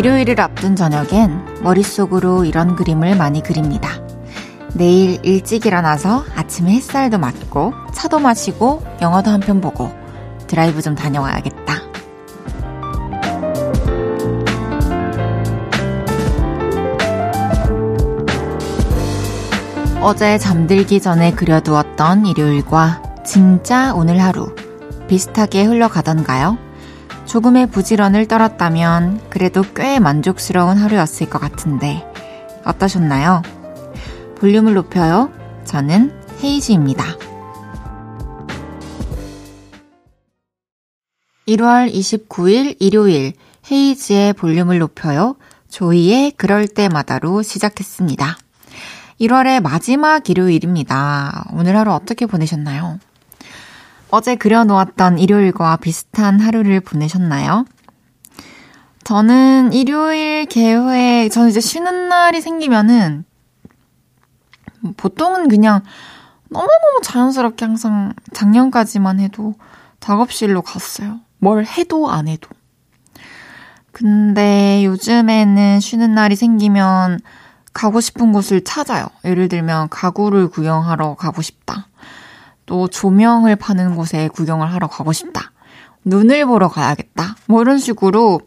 일요일을 앞둔 저녁엔 머릿속으로 이런 그림을 많이 그립니다. 내일 일찍 일어나서 아침에 햇살도 맞고 차도 마시고 영화도 한 편 보고 드라이브 좀 다녀와야겠다. 어제 잠들기 전에 그려두었던 일요일과 진짜 오늘 하루 비슷하게 흘러가던가요? 조금의 부지런을 떨었다면 그래도 꽤 만족스러운 하루였을 것 같은데 어떠셨나요? 볼륨을 높여요. 저는 헤이지입니다. 1월 29일 일요일 헤이지의 볼륨을 높여요. 조이의 그럴 때마다로 시작했습니다. 1월의 마지막 일요일입니다. 오늘 하루 어떻게 보내셨나요? 어제 그려놓았던 일요일과 비슷한 하루를 보내셨나요? 저는 일요일 계획, 저는 이제 쉬는 날이 생기면은 보통은 그냥 너무너무 자연스럽게 항상 작년까지만 해도 작업실로 갔어요. 뭘 해도 안 해도. 근데 요즘에는 쉬는 날이 생기면 가고 싶은 곳을 찾아요. 예를 들면 가구를 구경하러 가고 싶다. 또 조명을 파는 곳에 구경을 하러 가고 싶다. 눈을 보러 가야겠다. 뭐 이런 식으로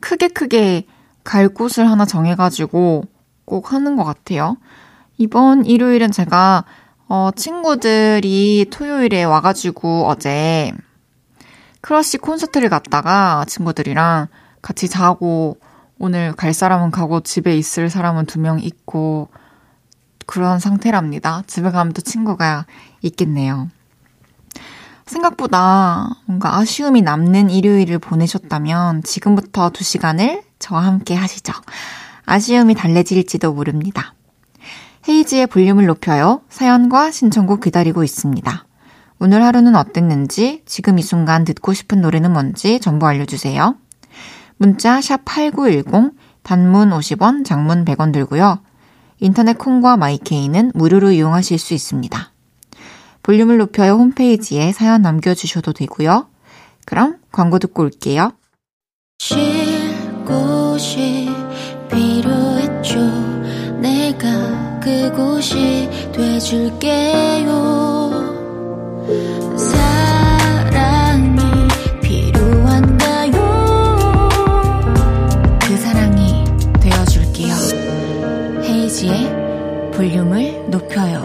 크게 크게 갈 곳을 하나 정해가지고 꼭 하는 것 같아요. 이번 일요일은 제가 어, 친구들이 토요일에 와가지고 어제 크러쉬 콘서트를 갔다가 친구들이랑 같이 자고 오늘 갈 사람은 가고 집에 있을 사람은 두 명 있고 그런 상태랍니다. 집에 가면 또 친구가 있겠네요. 생각보다 뭔가 아쉬움이 남는 일요일을 보내셨다면 지금부터 두 시간을 저와 함께 하시죠. 아쉬움이 달래질지도 모릅니다. 헤이지의 볼륨을 높여요. 사연과 신청곡 기다리고 있습니다. 오늘 하루는 어땠는지, 지금 이 순간 듣고 싶은 노래는 뭔지 전부 알려주세요. 문자 샵 8910, 단문 50원, 장문 100원 들고요. 인터넷 콩과 마이케이는 무료로 이용하실 수 있습니다. 볼륨을 높여요 홈페이지에 사연 남겨주셔도 되고요. 그럼 광고 듣고 올게요. 쉴 곳이 필요했죠. 내가 그곳이 돼줄게요. 볼륨을 높여요.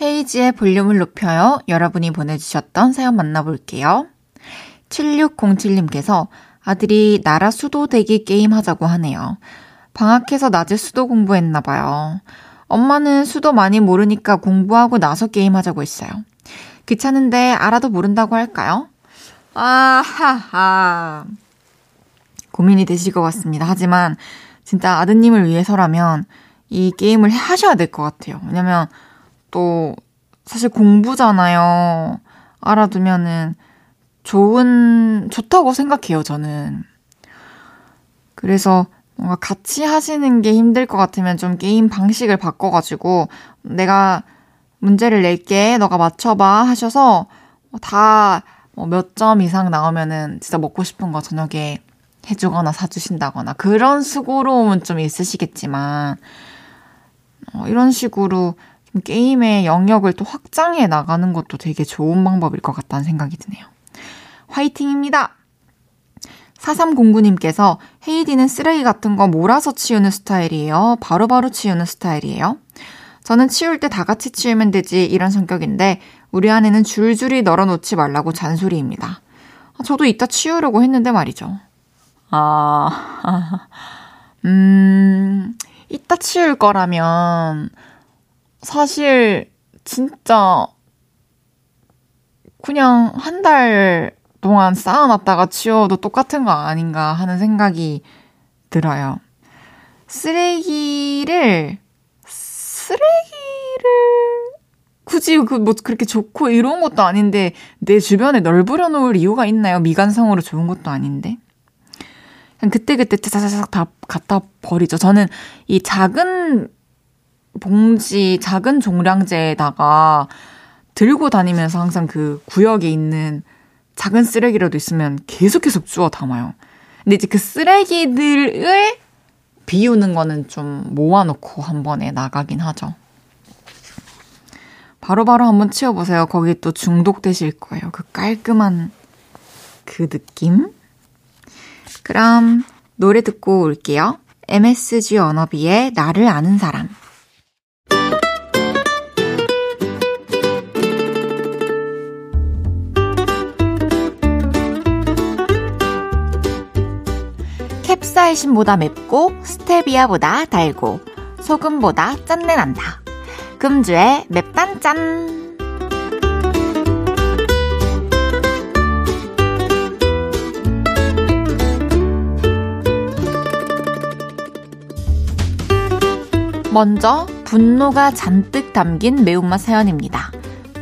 헤이지의 볼륨을 높여요. 여러분이 보내주셨던 사연 만나볼게요. 7607님께서 아들이 나라 수도 대기 게임 하자고 하네요. 방학해서 낮에 수도 공부했나봐요. 엄마는 수도 많이 모르니까 공부하고 나서 게임 하자고 했어요. 귀찮은데 알아도 모른다고 할까요? 아하하. 고민이 되실 것 같습니다. 하지만 진짜 아드님을 위해서라면 이 게임을 하셔야 될 것 같아요. 왜냐면 또 사실 공부잖아요. 알아두면은 좋은, 좋다고 생각해요, 저는. 그래서 뭔가 같이 하시는 게 힘들 것 같으면 좀 게임 방식을 바꿔가지고 내가 문제를 낼게. 너가 맞춰봐. 하셔서 다 몇점 뭐 이상 나오면은 진짜 먹고 싶은 거 저녁에 해주거나 사주신다거나 그런 수고로움은 좀 있으시겠지만 어, 이런 식으로 좀 게임의 영역을 또 확장해 나가는 것도 되게 좋은 방법일 것 같다는 생각이 드네요. 화이팅입니다! 4309님께서 헤이디는 쓰레기 같은 거 몰아서 치우는 스타일이에요. 바로바로 바로 치우는 스타일이에요. 저는 치울 때 다 같이 치우면 되지 이런 성격인데 우리 아내는 줄줄이 널어놓지 말라고 잔소리입니다. 아, 저도 이따 치우려고 했는데 말이죠. 아, 음, 이따 치울 거라면 사실 진짜 그냥 한 달 동안 쌓아놨다가 치워도 똑같은 거 아닌가 하는 생각이 들어요. 쓰레기를 쓰레기를 굳이 그 뭐 그렇게 좋고 이런 것도 아닌데 내 주변에 널브려 놓을 이유가 있나요? 미관상으로 좋은 것도 아닌데. 그냥 그때그때 짜자자작 다 갖다 버리죠. 저는 이 작은 봉지, 작은 종량제에다가 들고 다니면서 항상 그 구역에 있는 작은 쓰레기라도 있으면 계속 계속 주워 담아요. 근데 이제 그 쓰레기들을 비우는 거는 좀 모아놓고 한 번에 나가긴 하죠. 바로바로 바로 한번 치워보세요. 거기 또 중독되실 거예요. 그 깔끔한 그 느낌? 그럼 노래 듣고 올게요. MSG 언어비의 나를 아는 사람. 캡사이신보다 맵고 스테비아보다 달고 소금보다 짠내 난다. 금주의 맵단짠. 먼저 분노가 잔뜩 담긴 매운맛 사연입니다.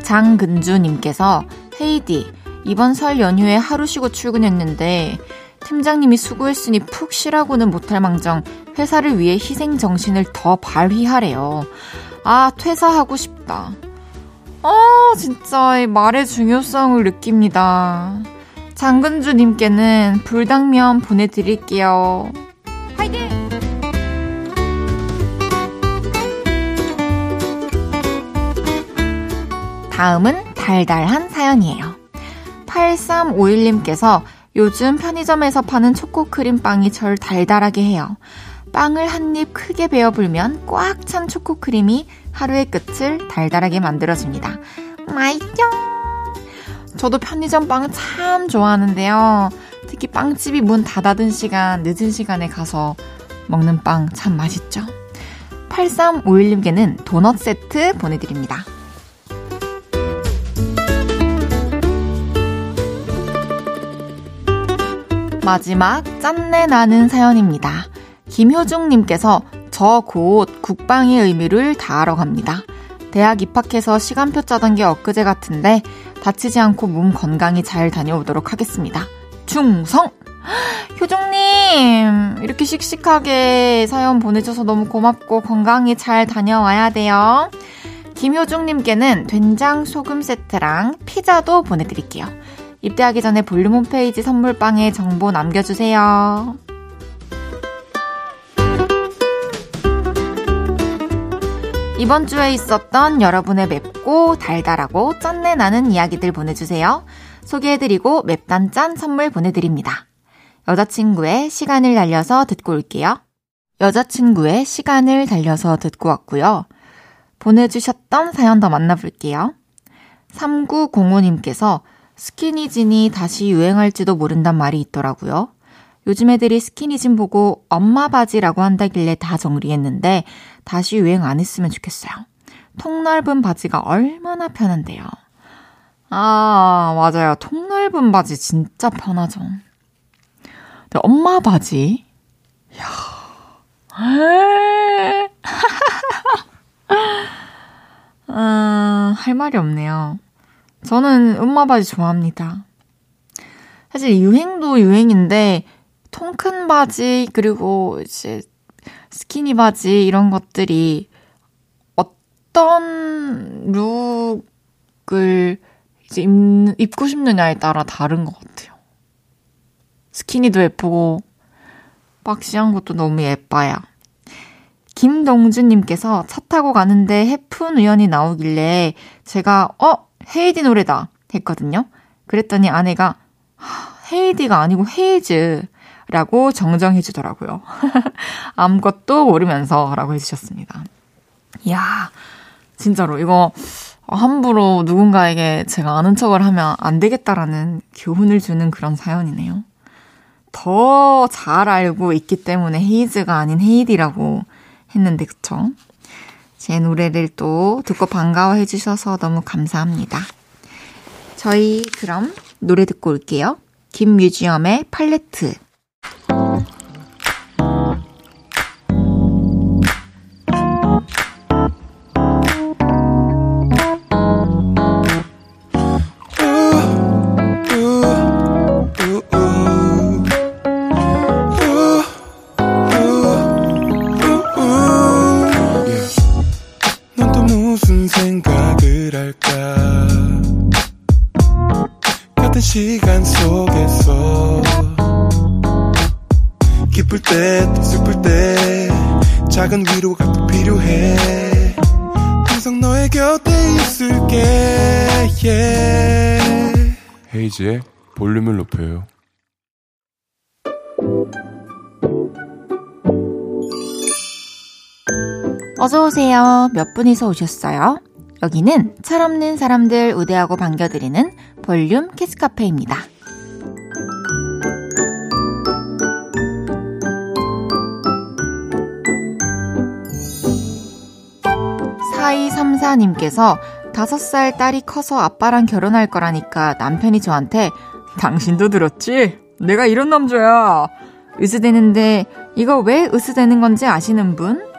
장근주님께서 헤이디 이번 설 연휴에 하루 쉬고 출근했는데 팀장님이 수고했으니 푹 쉬라고는 못할 망정 회사를 위해 희생 정신을 더 발휘하래요. 아 퇴사하고 싶다. 아 진짜 이 말의 중요성을 느낍니다. 장근주님께는 불당면 보내드릴게요. 화이팅! 다음은 달달한 사연이에요. 8351님께서 요즘 편의점에서 파는 초코크림 빵이 절 달달하게 해요. 빵을 한 입 크게 베어 불면 꽉 찬 초코 크림이 하루의 끝을 달달하게 만들어줍니다. 맛있죠? 저도 편의점 빵 참 좋아하는데요. 특히 빵집이 문 닫아둔 시간, 늦은 시간에 가서 먹는 빵 참 맛있죠? 8351님께는 도넛 세트 보내드립니다. 마지막 짠내 나는 사연입니다. 김효중님께서 저 곧 국방의 의미를 다하러 갑니다. 대학 입학해서 시간표 짜던 게 엊그제 같은데 다치지 않고 몸 건강히 잘 다녀오도록 하겠습니다. 충성! 효중님, 이렇게 씩씩하게 사연 보내줘서 너무 고맙고 건강히 잘 다녀와야 돼요. 김효중님께는 된장 소금 세트랑 피자도 보내드릴게요. 입대하기 전에 볼륨 홈페이지 선물방에 정보 남겨주세요. 이번 주에 있었던 여러분의 맵고 달달하고 짠내 나는 이야기들 보내주세요. 소개해드리고 맵단짠 선물 보내드립니다. 여자친구의 시간을 달려서 듣고 올게요. 여자친구의 시간을 달려서 듣고 왔고요. 보내주셨던 사연 더 만나볼게요. 3905님께서 스키니진이 다시 유행할지도 모른단 말이 있더라고요. 요즘 애들이 스키니진 보고 엄마 바지라고 한다길래 다 정리했는데 다시 유행 안 했으면 좋겠어요. 통 넓은 바지가 얼마나 편한데요. 아, 맞아요. 통 넓은 바지 진짜 편하죠. 근데 엄마 바지? 야 음, 할 말이 없네요. 저는 엄마 바지 좋아합니다. 사실 유행도 유행인데 통 큰 바지 그리고 이제 스키니 바지 이런 것들이 어떤 look을 이제 입, 입고 싶느냐에 따라 다른 것 같아요. skinny도 예쁘고 boxy한 것도 너무 예뻐요. 김동준님께서 차 타고 가는데 헤픈 우연이 나오길래 제가 어 헤이디 노래다 했거든요. 그랬더니 아내가 헤이디가 아니고 헤이즈 라고 정정해 주더라고요. 아무것도 모르면서 라고 해주셨습니다. 이야, 진짜로 이거 함부로 누군가에게 제가 아는 척을 하면 안 되겠다라는 교훈을 주는 그런 사연이네요. 더 잘 알고 있기 때문에 헤이즈가 아닌 헤이디라고 했는데, 그쵸? 제 노래를 또 듣고 반가워해 주셔서 너무 감사합니다. 저희 그럼 노래 듣고 올게요. 김뮤지엄의 팔레트. 어서오세요. 몇 분이서 오셨어요? 여기는 철없는 사람들 우대하고 반겨드리는 볼륨 키스카페입니다. 4234님께서 5살 딸이 커서 아빠랑 결혼할 거라니까 남편이 저한테 당신도 들었지? 내가 이런 남자야. 으스대는데 이거 왜 으스대는 건지 아시는 분?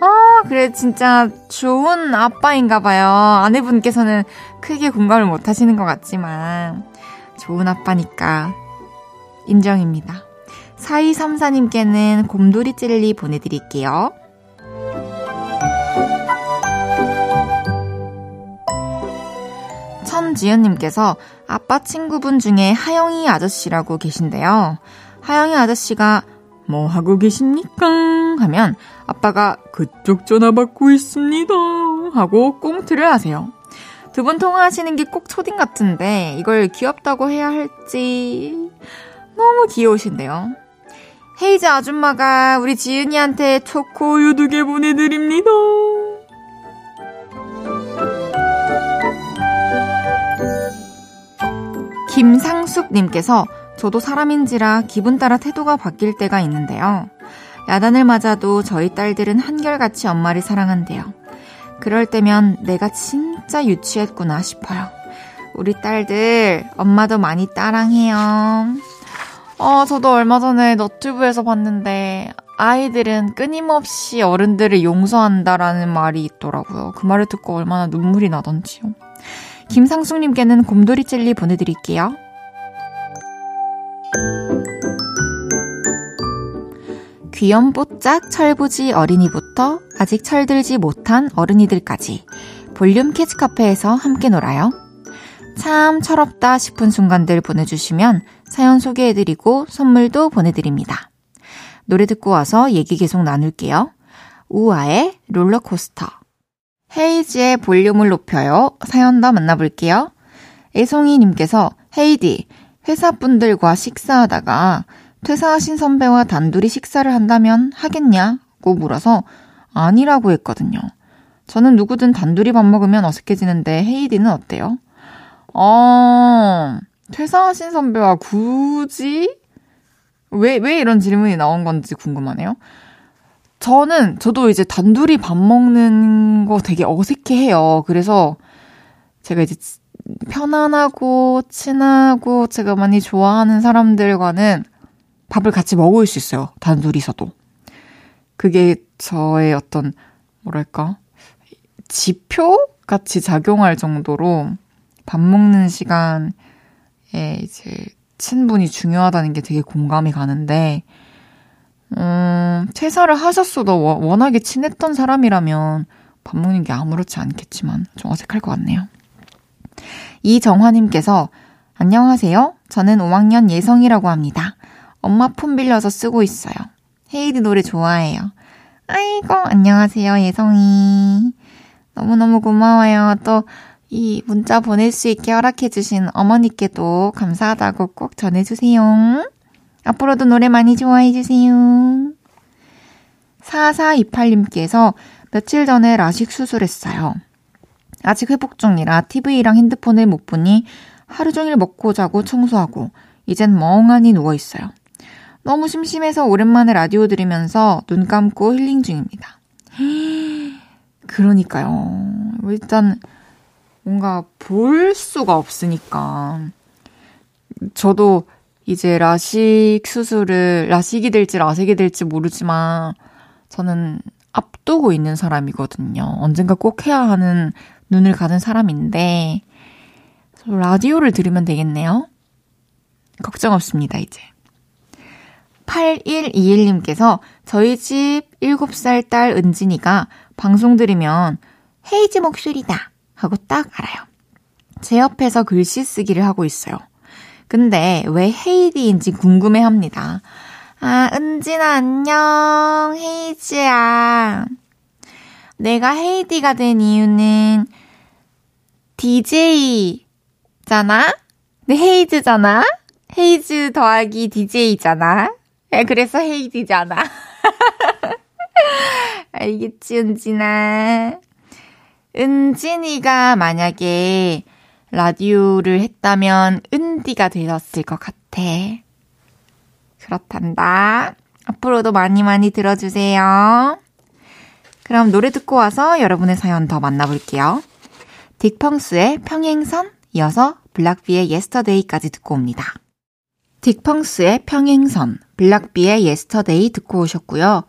아, 그래, 진짜 좋은 아빠인가 봐요. 아내분께서는 크게 공감을 못 하시는 것 같지만, 좋은 아빠니까 인정입니다. 4234님께는 곰돌이 젤리 보내드릴게요. 천지연님께서 아빠 친구분 중에 하영이 아저씨라고 계신데요. 하영이 아저씨가 뭐 하고 계십니까? 하면 아빠가 그쪽 전화 받고 있습니다. 하고 꽁트를 하세요. 두 분 통화하시는 게 꼭 초딩 같은데 이걸 귀엽다고 해야 할지 너무 귀여우신데요. 헤이즈 아줌마가 우리 지은이한테 초코우유 두 개 보내드립니다. 김상숙님께서 저도 사람인지라 기분 따라 태도가 바뀔 때가 있는데요. 야단을 맞아도 저희 딸들은 한결같이 엄마를 사랑한대요. 그럴 때면 내가 진짜 유치했구나 싶어요. 우리 딸들, 엄마도 많이 따랑해요. 어, 저도 얼마 전에 너튜브에서 봤는데, 아이들은 끊임없이 어른들을 용서한다라는 말이 있더라고요. 그 말을 듣고 얼마나 눈물이 나던지요. 김상숙님께는 곰돌이 젤리 보내드릴게요. 귀염뽀짝 철부지 어린이부터 아직 철들지 못한 어른이들까지 볼륨 캐치 카페에서 함께 놀아요. 참 철없다 싶은 순간들 보내주시면 사연 소개해드리고 선물도 보내드립니다. 노래 듣고 와서 얘기 계속 나눌게요. 우아의 롤러코스터. 헤이지의 볼륨을 높여요. 사연 더 만나볼게요. 애송이님께서 헤이디, 회사분들과 식사하다가 퇴사하신 선배와 단둘이 식사를 한다면 하겠냐고 물어서 아니라고 했거든요. 저는 누구든 단둘이 밥 먹으면 어색해지는데 헤이디는 어때요? 어, 퇴사하신 선배와 굳이? 왜, 왜 이런 질문이 나온 건지 궁금하네요. 저는, 저도 이제 단둘이 밥 먹는 거 되게 어색해 해요. 그래서 제가 이제 편안하고 친하고 제가 많이 좋아하는 사람들과는 밥을 같이 먹을 수 있어요. 단둘이서도. 그게 저의 어떤, 뭐랄까, 지표 같이 작용할 정도로 밥 먹는 시간에 이제 친분이 중요하다는 게 되게 공감이 가는데, 음, 퇴사를 하셨어도 워낙에 친했던 사람이라면 밥 먹는 게 아무렇지 않겠지만 좀 어색할 것 같네요. 이정화님께서 안녕하세요. 저는 5학년 예성이라고 합니다. 엄마 폰 빌려서 쓰고 있어요. 헤이디 노래 좋아해요. 아이고, 안녕하세요, 예성이. 너무너무 고마워요. 또, 이 문자 보낼 수 있게 허락해주신 어머니께도 감사하다고 꼭 전해주세요. 앞으로도 노래 많이 좋아해주세요. 4428님께서 며칠 전에 라식 수술했어요. 아직 회복 중이라 TV랑 핸드폰을 못 보니 하루 종일 먹고 자고 청소하고 이젠 멍하니 누워있어요. 너무 심심해서 오랜만에 라디오 들으면서 눈 감고 힐링 중입니다. 그러니까요. 일단 뭔가 볼 수가 없으니까. 저도 이제 라식 수술을 라식이 될지 라섹이 될지 모르지만 저는 앞두고 있는 사람이거든요. 언젠가 꼭 해야 하는 눈을 가진 사람인데 라디오를 들으면 되겠네요. 걱정 없습니다, 이제. 8121님께서 저희 집 7살 딸 은진이가 방송 들으면 헤이즈 목소리다 하고 딱 알아요. 제 옆에서 글씨 쓰기를 하고 있어요. 근데 왜 헤이디인지 궁금해 합니다. 아, 은진아, 안녕. 헤이즈야. 내가 헤이디가 된 이유는 DJ잖아? 네, 헤이즈잖아? 헤이즈 더하기 DJ잖아? 네, 그래서 헤이디잖아. 알겠지, 은진아? 은진이가 만약에 라디오를 했다면 은디가 되었을 것 같아. 그렇단다. 앞으로도 많이 많이 들어주세요. 그럼 노래 듣고 와서 여러분의 사연 더 만나볼게요. 딕펑스의 평행선 이어서 블락비의 예스터데이까지 듣고 옵니다. 딕펑스의 평행선, 블락비의 예스터데이 듣고 오셨고요.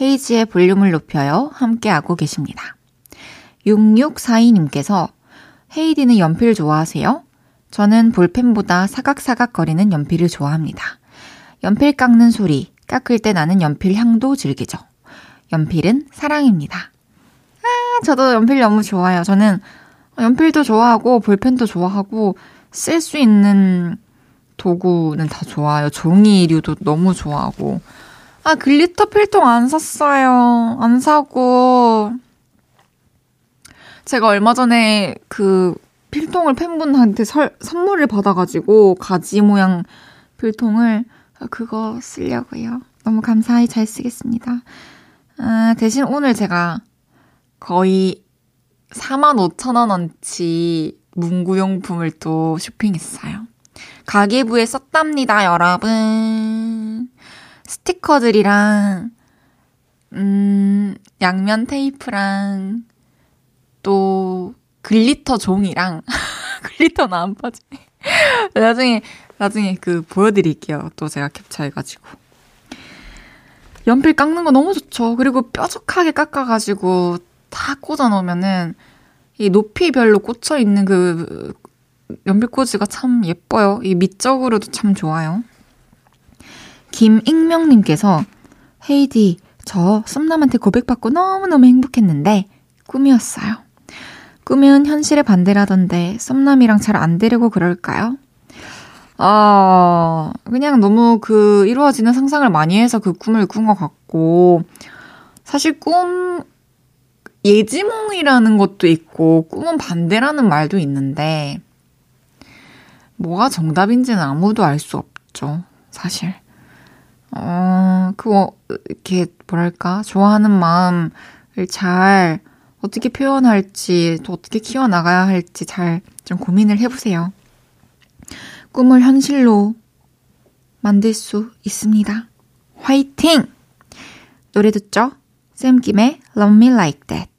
헤이지의 볼륨을 높여요. 함께하고 계십니다. 6642님께서 헤이디는 연필 좋아하세요? 저는 볼펜보다 사각사각 거리는 연필을 좋아합니다. 연필 깎는 소리, 깎을 때 나는 연필 향도 즐기죠. 연필은 사랑입니다. 아, 저도 연필 너무 좋아요. 저는 연필도 좋아하고 볼펜도 좋아하고 쓸 수 있는 도구는 다 좋아요. 종이류도 너무 좋아하고. 아, glitter 필통 안 샀어요. 안 사고. 제가 얼마 전에 그 필통을 팬분한테 설, 선물을 받아가지고 가지 모양 필통을 그거 쓰려고요. 너무 감사히 잘 쓰겠습니다. 아, 대신 오늘 제가 거의 45,000원어치 문구용품을 또 쇼핑했어요. 가계부에 썼답니다, 여러분. 스티커들이랑, 음, 양면 테이프랑, 또, glitter 종이랑, glitter는 안 빠지네. 나중에, 나중에 그 보여드릴게요. 또 제가 캡처해가지고. 연필 깎는 거 너무 좋죠. 그리고 뾰족하게 깎아가지고 다 꽂아 놓으면은 이 높이별로 꽂혀 있는 그 연필꽂이가 참 예뻐요. 이 밑적으로도 참 좋아요. 김익명님께서 헤이디, 저 썸남한테 고백받고 너무너무 행복했는데 꿈이었어요. 꿈은 현실의 반대라던데 썸남이랑 잘 안 되려고 그럴까요? 아, 그냥 너무 그 이루어지는 상상을 많이 해서 그 꿈을 꾼 것 같고, 사실 꿈, 예지몽이라는 것도 있고, 꿈은 반대라는 말도 있는데, 뭐가 정답인지는 아무도 알 수 없죠, 사실. 어, 그거, 이렇게, 뭐랄까, 좋아하는 마음을 잘 어떻게 표현할지, 또 어떻게 키워나가야 할지 잘 좀 고민을 해보세요. 꿈을 현실로 만들 수 있습니다. 화이팅! 노래 듣죠? 샘김의 Love Me Like That.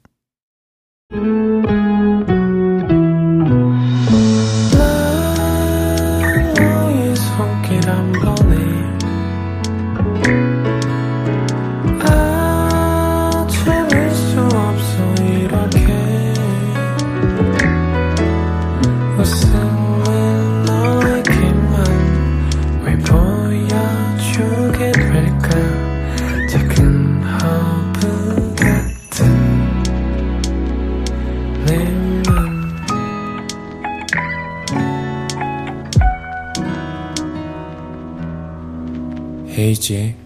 헤이지의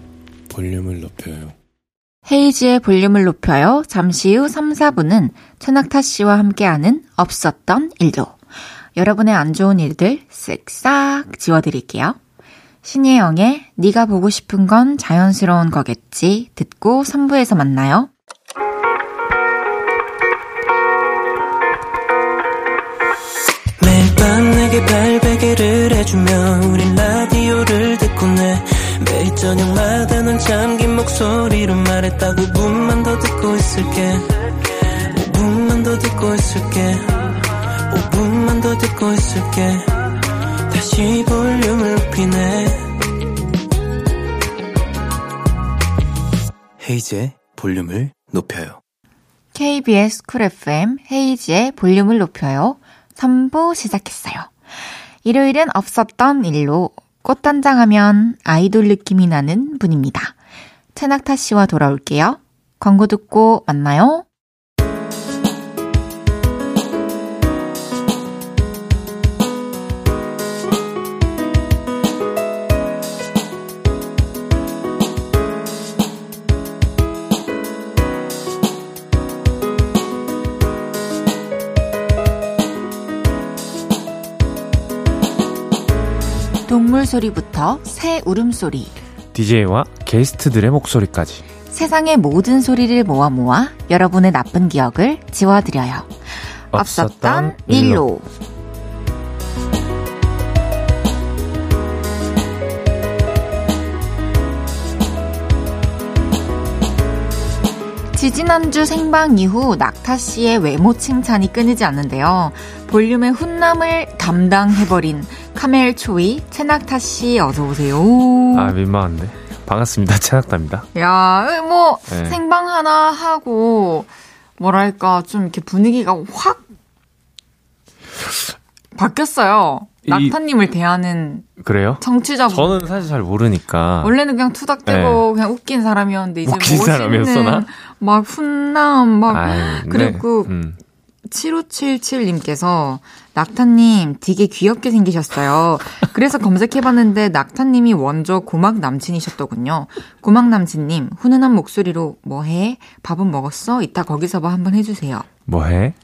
볼륨을 높여요. 헤이지의 볼륨을 높여요. 잠시 후 3, 4분은 최낙타 씨와 함께하는 없었던 일도. 여러분의 안 좋은 일들 쓱싹 지워드릴게요. 신예영의 네가 보고 싶은 건 자연스러운 거겠지 듣고 3부에서 만나요. 매일 밤 내게 발베개를 해주며 우린 라디오를 매일 저녁마다 넌 잠긴 목소리로 말했다 5분만 더 듣고 있을게. 5분만 더 듣고 있을게. 5분만 더 듣고 있을게. 다시 볼륨을 높이네. 헤이즈의 볼륨을 높여요. KBS 쿨 FM 헤이즈의 볼륨을 높여요. 3부 시작했어요. 일요일은 없었던 일로 꽃단장 하면 아이돌 느낌이 나는 분입니다. 채낙타 씨와 돌아올게요. 광고 듣고 만나요. 동물 소리부터 새 울음소리. DJ와 게스트들의 목소리까지. 세상의 모든 소리를 모아 모아 여러분의 나쁜 기억을 지워드려요. 없었던 일로. 지지난주 생방 이후 낙타 씨의 외모 칭찬이 끊이지 않는데요. 볼륨의 훈남을 담당해버린 카멜 초이 최낙타 씨 어서 오세요. 아 민망한데. 반갑습니다. 최낙타입니다. 야, 뭐 네. 생방 하나 하고 뭐랄까 좀 이렇게 분위기가 확 바뀌었어요. 이- 낙타님을 대하는 그래요? 청취자분. 저는 사실 잘 모르니까. 원래는 그냥 투닥대고 그냥 웃긴 사람이었는데 이제 웃긴 멋있는 사람이었어, 나? 막 훈남 막 아유, 네. 그리고 음. 7577님께서 낙타님 되게 귀엽게 생기셨어요. 그래서 검색해봤는데 낙타님이 먼저 고막 남친이셨더군요. 고막 남친님 훈훈한 목소리로 뭐해? 밥은 먹었어? 이따 거기서 봐 한번 해주세요. 뭐해?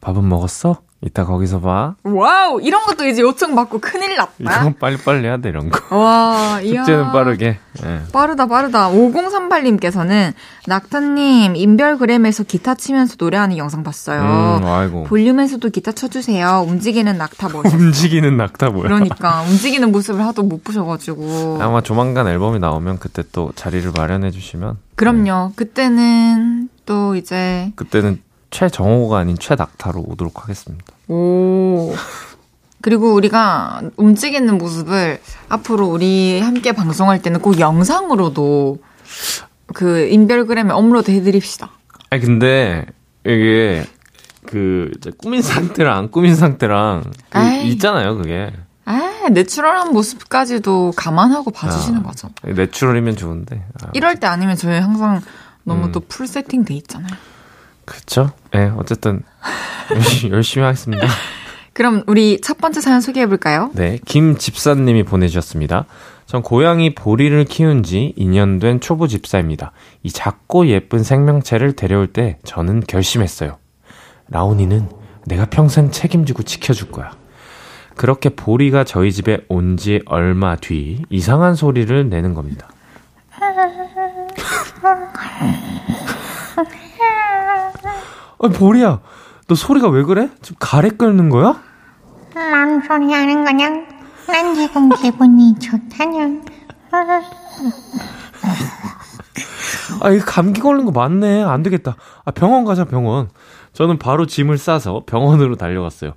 밥은 먹었어? 이따 거기서 봐. 와우 이런 것도 이제 요청 받고 큰일 났다. 이건 빨리빨리 해야 돼, 이런 거. 와. 숙제는 빠르게. 예. 빠르다 빠르다 5038님께서는 낙타님 인별그램에서 기타 치면서 노래하는 영상 봤어요. 음, 아이고. 볼륨에서도 기타 쳐주세요. 움직이는 낙타 멋있어. 움직이는 낙타 뭐야? 그러니까 움직이는 모습을 하도 못 보셔가지고. 아마 조만간 앨범이 나오면 그때 또 자리를 마련해 주시면 그럼요. 그때는 또 이제 그때는 최정호가 아닌 최낙타로 오도록 하겠습니다. 오. 그리고 우리가 움직이는 모습을 앞으로 우리 함께 방송할 때는 꼭 영상으로도 그 인별그램에 업로드 해드립시다. 아니 근데 이게 그 꾸민 상태랑 안 꾸민 상태랑 그. 있잖아요, 그게. 아, 내추럴한 모습까지도 감안하고 봐주시는 아. 거죠. 내추럴이면 좋은데. 아, 이럴 때 아니면 저희 항상 너무 음. 또풀 세팅 돼 있잖아요. 그쵸? 예, 네, 어쨌든 열심히, 열심히 하겠습니다. 그럼 우리 첫 번째 사연 소개해 볼까요? 네, 김집사님이 보내주셨습니다. 전 고양이 보리를 키운 지 2년 된 초보 집사입니다. 이 작고 예쁜 생명체를 데려올 때 저는 결심했어요. 라온이는 내가 평생 책임지고 지켜줄 거야. 그렇게 보리가 저희 집에 온 지 얼마 뒤 이상한 소리를 내는 겁니다. 아, 보리야, 너 소리가 왜 그래? 지금 가래 끓는 거야? 뭔 소리 하는 거냐? 난 지금 기분이 좋다냐? 아, 이거 감기 걸린 거 맞네. 안 되겠다. 아, 병원 가자, 병원. 저는 바로 짐을 싸서 병원으로 달려갔어요.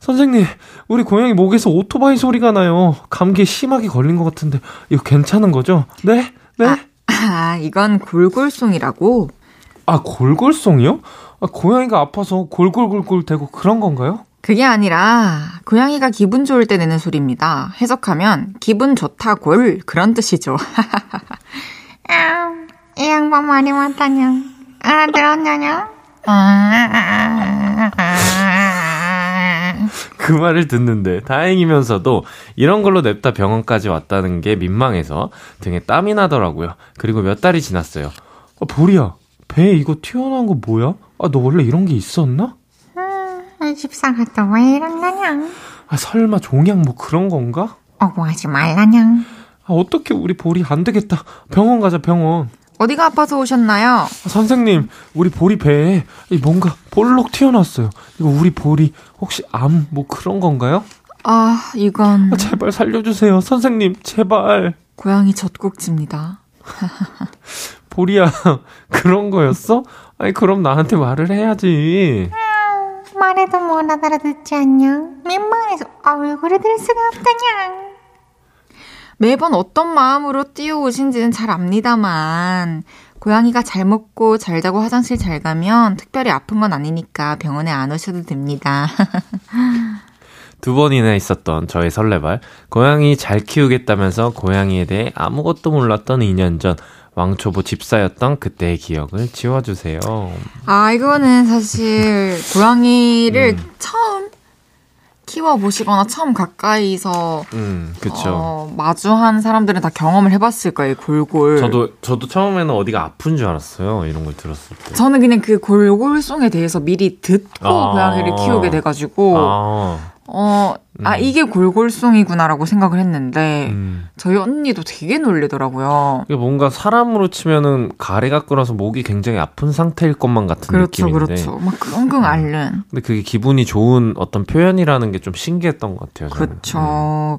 선생님, 우리 고양이 목에서 오토바이 소리가 나요. 감기에 심하게 걸린 것 같은데, 이거 괜찮은 거죠? 네? 네? 아, 아, 이건 골골송이라고. 골골송이요? 아, 고양이가 아파서 골골골골 대고 그런 건가요? 그게 아니라 고양이가 기분 좋을 때 내는 소리입니다. 해석하면 기분 좋다 골 그런 뜻이죠. 아, 이 양반 말이 맞다냐? 알아들었냐냐? 아, 그 말을 듣는데 다행이면서도 이런 걸로 냅다 병원까지 왔다는 게 민망해서 등에 땀이 나더라고요. 그리고 몇 달이 지났어요. 아, 보리야, 배에 이거 튀어나온 거 뭐야? 아, 너 원래 이런 게 있었나? 이 집사가 또 왜 이런다냐? 아, 설마 종양 뭐 그런 건가? 억울하지 말라냐? 아, 어떻게 우리 보리 안 되겠다. 병원 가자, 병원. 어디가 아파서 오셨나요? 아, 선생님, 우리 보리 배에 이 뭔가 볼록 튀어나왔어요. 이거 우리 보리 혹시 암 뭐 그런 건가요? 아, 이건 아, 제발 살려주세요. 선생님, 제발. 고양이 젖꼭지입니다. 보리야, 그런 거였어? 아니, 그럼 나한테 말을 해야지. 말해도 못 알아듣지 않냐? 민망해서 얼굴을 들 수가 없다냐? 매번 어떤 마음으로 뛰어오신지는 잘 압니다만 고양이가 잘 먹고 잘 자고 화장실 잘 가면 특별히 아픈 건 아니니까 병원에 안 오셔도 됩니다. 두 번이나 있었던 저의 설레발. 고양이 잘 키우겠다면서 고양이에 대해 아무것도 몰랐던 2년 전 왕초보 집사였던 그때의 기억을 지워주세요. 아, 이거는 사실 고양이를 음. 처음 키워보시거나 처음 가까이서 음, 그쵸. 어, 마주한 사람들은 다 경험을 해봤을 거예요, 골골. 저도, 저도 처음에는 어디가 아픈 줄 알았어요. 이런 걸 들었을 때. 저는 그냥 그 골골송에 대해서 미리 듣고 아. 고양이를 키우게 돼가지고 아, 어, 아, 음. 이게 골골송이구나라고 생각을 했는데, 음. 저희 언니도 되게 놀리더라고요. 이게 뭔가 사람으로 치면은 가래가 끓어서 목이 굉장히 아픈 상태일 것만 같은 그렇죠, 느낌인데. 그렇죠. 막 끙끙 앓는. 근데 그게 기분이 좋은 어떤 표현이라는 게 좀 신기했던 것 같아요. 저는. 그렇죠.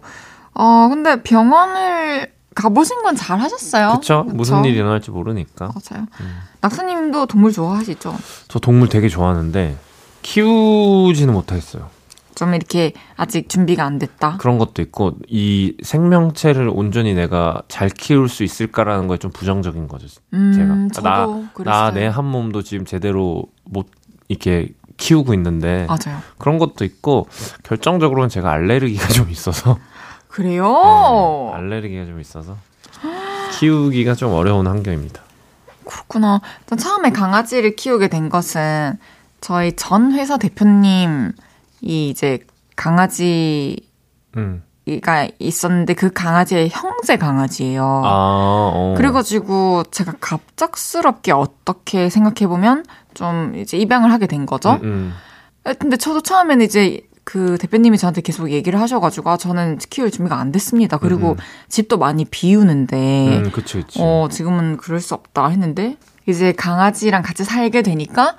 어, 근데 병원을 가보신 건 잘 하셨어요. 그쵸? 그쵸? 무슨 일이 일어날지 모르니까. 맞아요. 음. 낙서님도 동물 좋아하시죠? 저 동물 되게 좋아하는데 키우지는 못하겠어요. 좀 이렇게 아직 준비가 안 됐다. 그런 것도 있고 이 생명체를 온전히 내가 잘 키울 수 있을까라는 거에 좀 부정적인 거죠. 음, 제가 저도 그랬어요. 나내 한 몸도 지금 제대로 못 이렇게 키우고 있는데 맞아요. 그런 것도 있고 결정적으로는 제가 알레르기가 좀 있어서 그래요? 네, 알레르기가 좀 있어서 키우기가 좀 어려운 환경입니다. 그렇구나. 전 처음에 강아지를 키우게 된 것은 저희 전 회사 대표님 이 이제 강아지가 음. 있었는데 그 강아지의 형제 강아지예요. 아, 어. 그래가지고 제가 갑작스럽게 어떻게 생각해 보면 좀 이제 입양을 하게 된 거죠. 음, 음. 근데 저도 처음에는 이제 그 대표님이 저한테 계속 얘기를 하셔가지고 아, 저는 키울 준비가 안 됐습니다. 그리고 음. 집도 많이 비우는데 음, 그치, 그치. 어, 지금은 그럴 수 없다 했는데, 이제 강아지랑 같이 살게 되니까,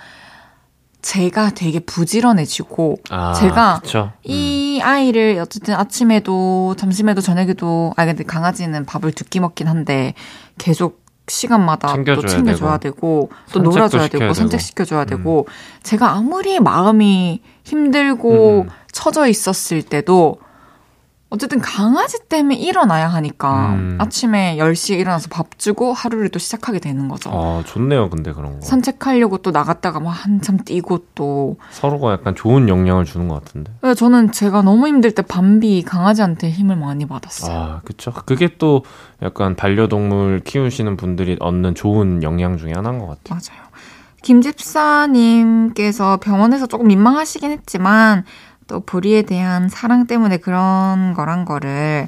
제가 되게 부지런해지고, 아, 제가 그쵸. 이 아이를 어쨌든 아침에도, 점심에도, 저녁에도, 아, 근데 강아지는 밥을 두 끼 먹긴 한데, 계속 시간마다 또 챙겨줘야 챙겨줘야 되고, 또 놀아줘야 되고, 되고. 산책시켜줘야 되고, 제가 아무리 마음이 힘들고 음. 처져 있었을 때도, 어쨌든 강아지 때문에 일어나야 하니까 음. 아침에 10시에 일어나서 밥 주고 하루를 또 시작하게 되는 거죠. 아, 좋네요, 근데 그런 거. 산책하려고 또 나갔다가 막 한참 뛰고 또. 서로가 약간 좋은 영향을 주는 것 같은데. 그래서 저는 제가 너무 힘들 때 밤비 강아지한테 힘을 많이 받았어요. 아, 그쵸. 그게 또 약간 반려동물 키우시는 분들이 얻는 좋은 영향 중에 하나인 것 같아요. 맞아요. 김집사님께서 병원에서 조금 민망하시긴 했지만 또 보리에 대한 사랑 때문에 그런 거란 거를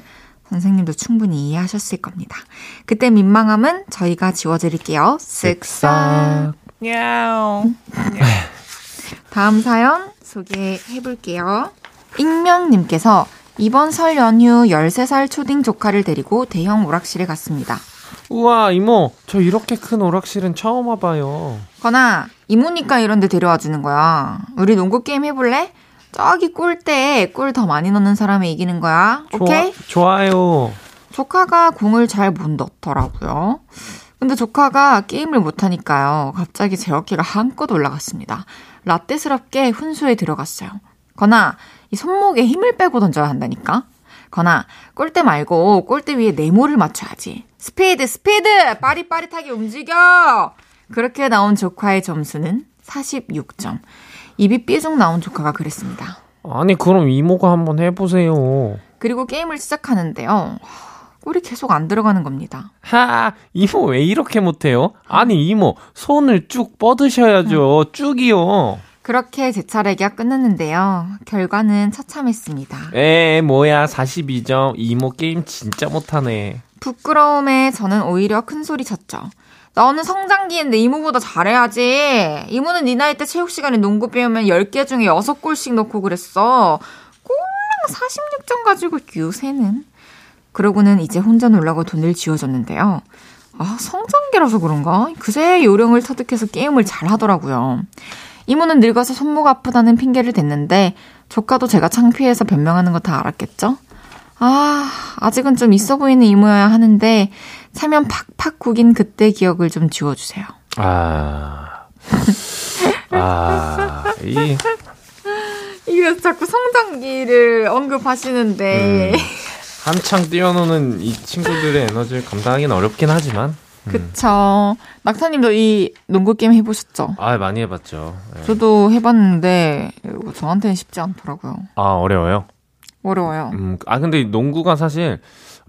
선생님도 충분히 이해하셨을 겁니다. 그때 민망함은 저희가 지워드릴게요. 쓱싹. 다음 사연 소개해 볼게요. 익명님께서 이번 설 연휴 13살 초딩 조카를 데리고 대형 오락실에 갔습니다. 우와, 이모, 저 이렇게 큰 오락실은 처음 와봐요. 건아, 이모니까 이런 데 데려와 주는 거야. 우리 농구 게임 해볼래? 저기 꿀대 꿀더 많이 넣는 사람이 이기는 거야. 오케이? 좋아, 좋아요. 조카가 공을 잘 못 넣더라고요. 근데 조카가 게임을 못하니까요. 갑자기 제 어깨가 한껏 올라갔습니다. 라떼스럽게 훈수에 들어갔어요. 건아, 이 손목에 힘을 빼고 던져야 한다니까? 건아, 골대 말고 골대 위에 네모를 맞춰야지. 스피드, 스피드! 빠릿빠릿하게 움직여! 그렇게 나온 조카의 점수는 46점. 입이 삐죽 나온 조카가 그랬습니다. 아니, 그럼 이모가 한번 해보세요. 그리고 게임을 시작하는데요. 꿀이 계속 안 들어가는 겁니다. 하, 이모 왜 이렇게 못해요? 아니, 이모, 손을 쭉 뻗으셔야죠. 쭉이요. 그렇게 제 차례가 끝났는데요. 결과는 처참했습니다. 에, 뭐야, 42점. 이모 게임 진짜 못하네. 부끄러움에 저는 오히려 큰 소리 쳤죠. 너는 성장기인데 이모보다 잘해야지. 이모는 네 나이 때 체육 시간에 농구 배우면 10개 중에 6골씩 넣고 그랬어. 꼴랑 46점 가지고 요새는. 그러고는 이제 혼자 놀라고 돈을 쥐어줬는데요. 아, 성장기라서 그런가? 그새 요령을 터득해서 게임을 잘 하더라고요. 이모는 늙어서 손목 아프다는 핑계를 댔는데 조카도 제가 창피해서 변명하는 거 다 알았겠죠? 아, 아직은 좀 있어 보이는 이모여야 하는데 차면 팍팍 구긴 그때 기억을 좀 지워주세요. 아. 아, 이, 이게 자꾸 성장기를 언급하시는데. 음. 한창 뛰어노는 이 친구들의 에너지를 감당하기는 어렵긴 하지만. 음. 그쵸. 낙타님도 이 농구 게임 해보셨죠? 아, 많이 해봤죠. 네. 저도 해봤는데 저한테는 쉽지 않더라고요. 아, 어려워요? 어려워요. 음, 아, 근데 농구가 사실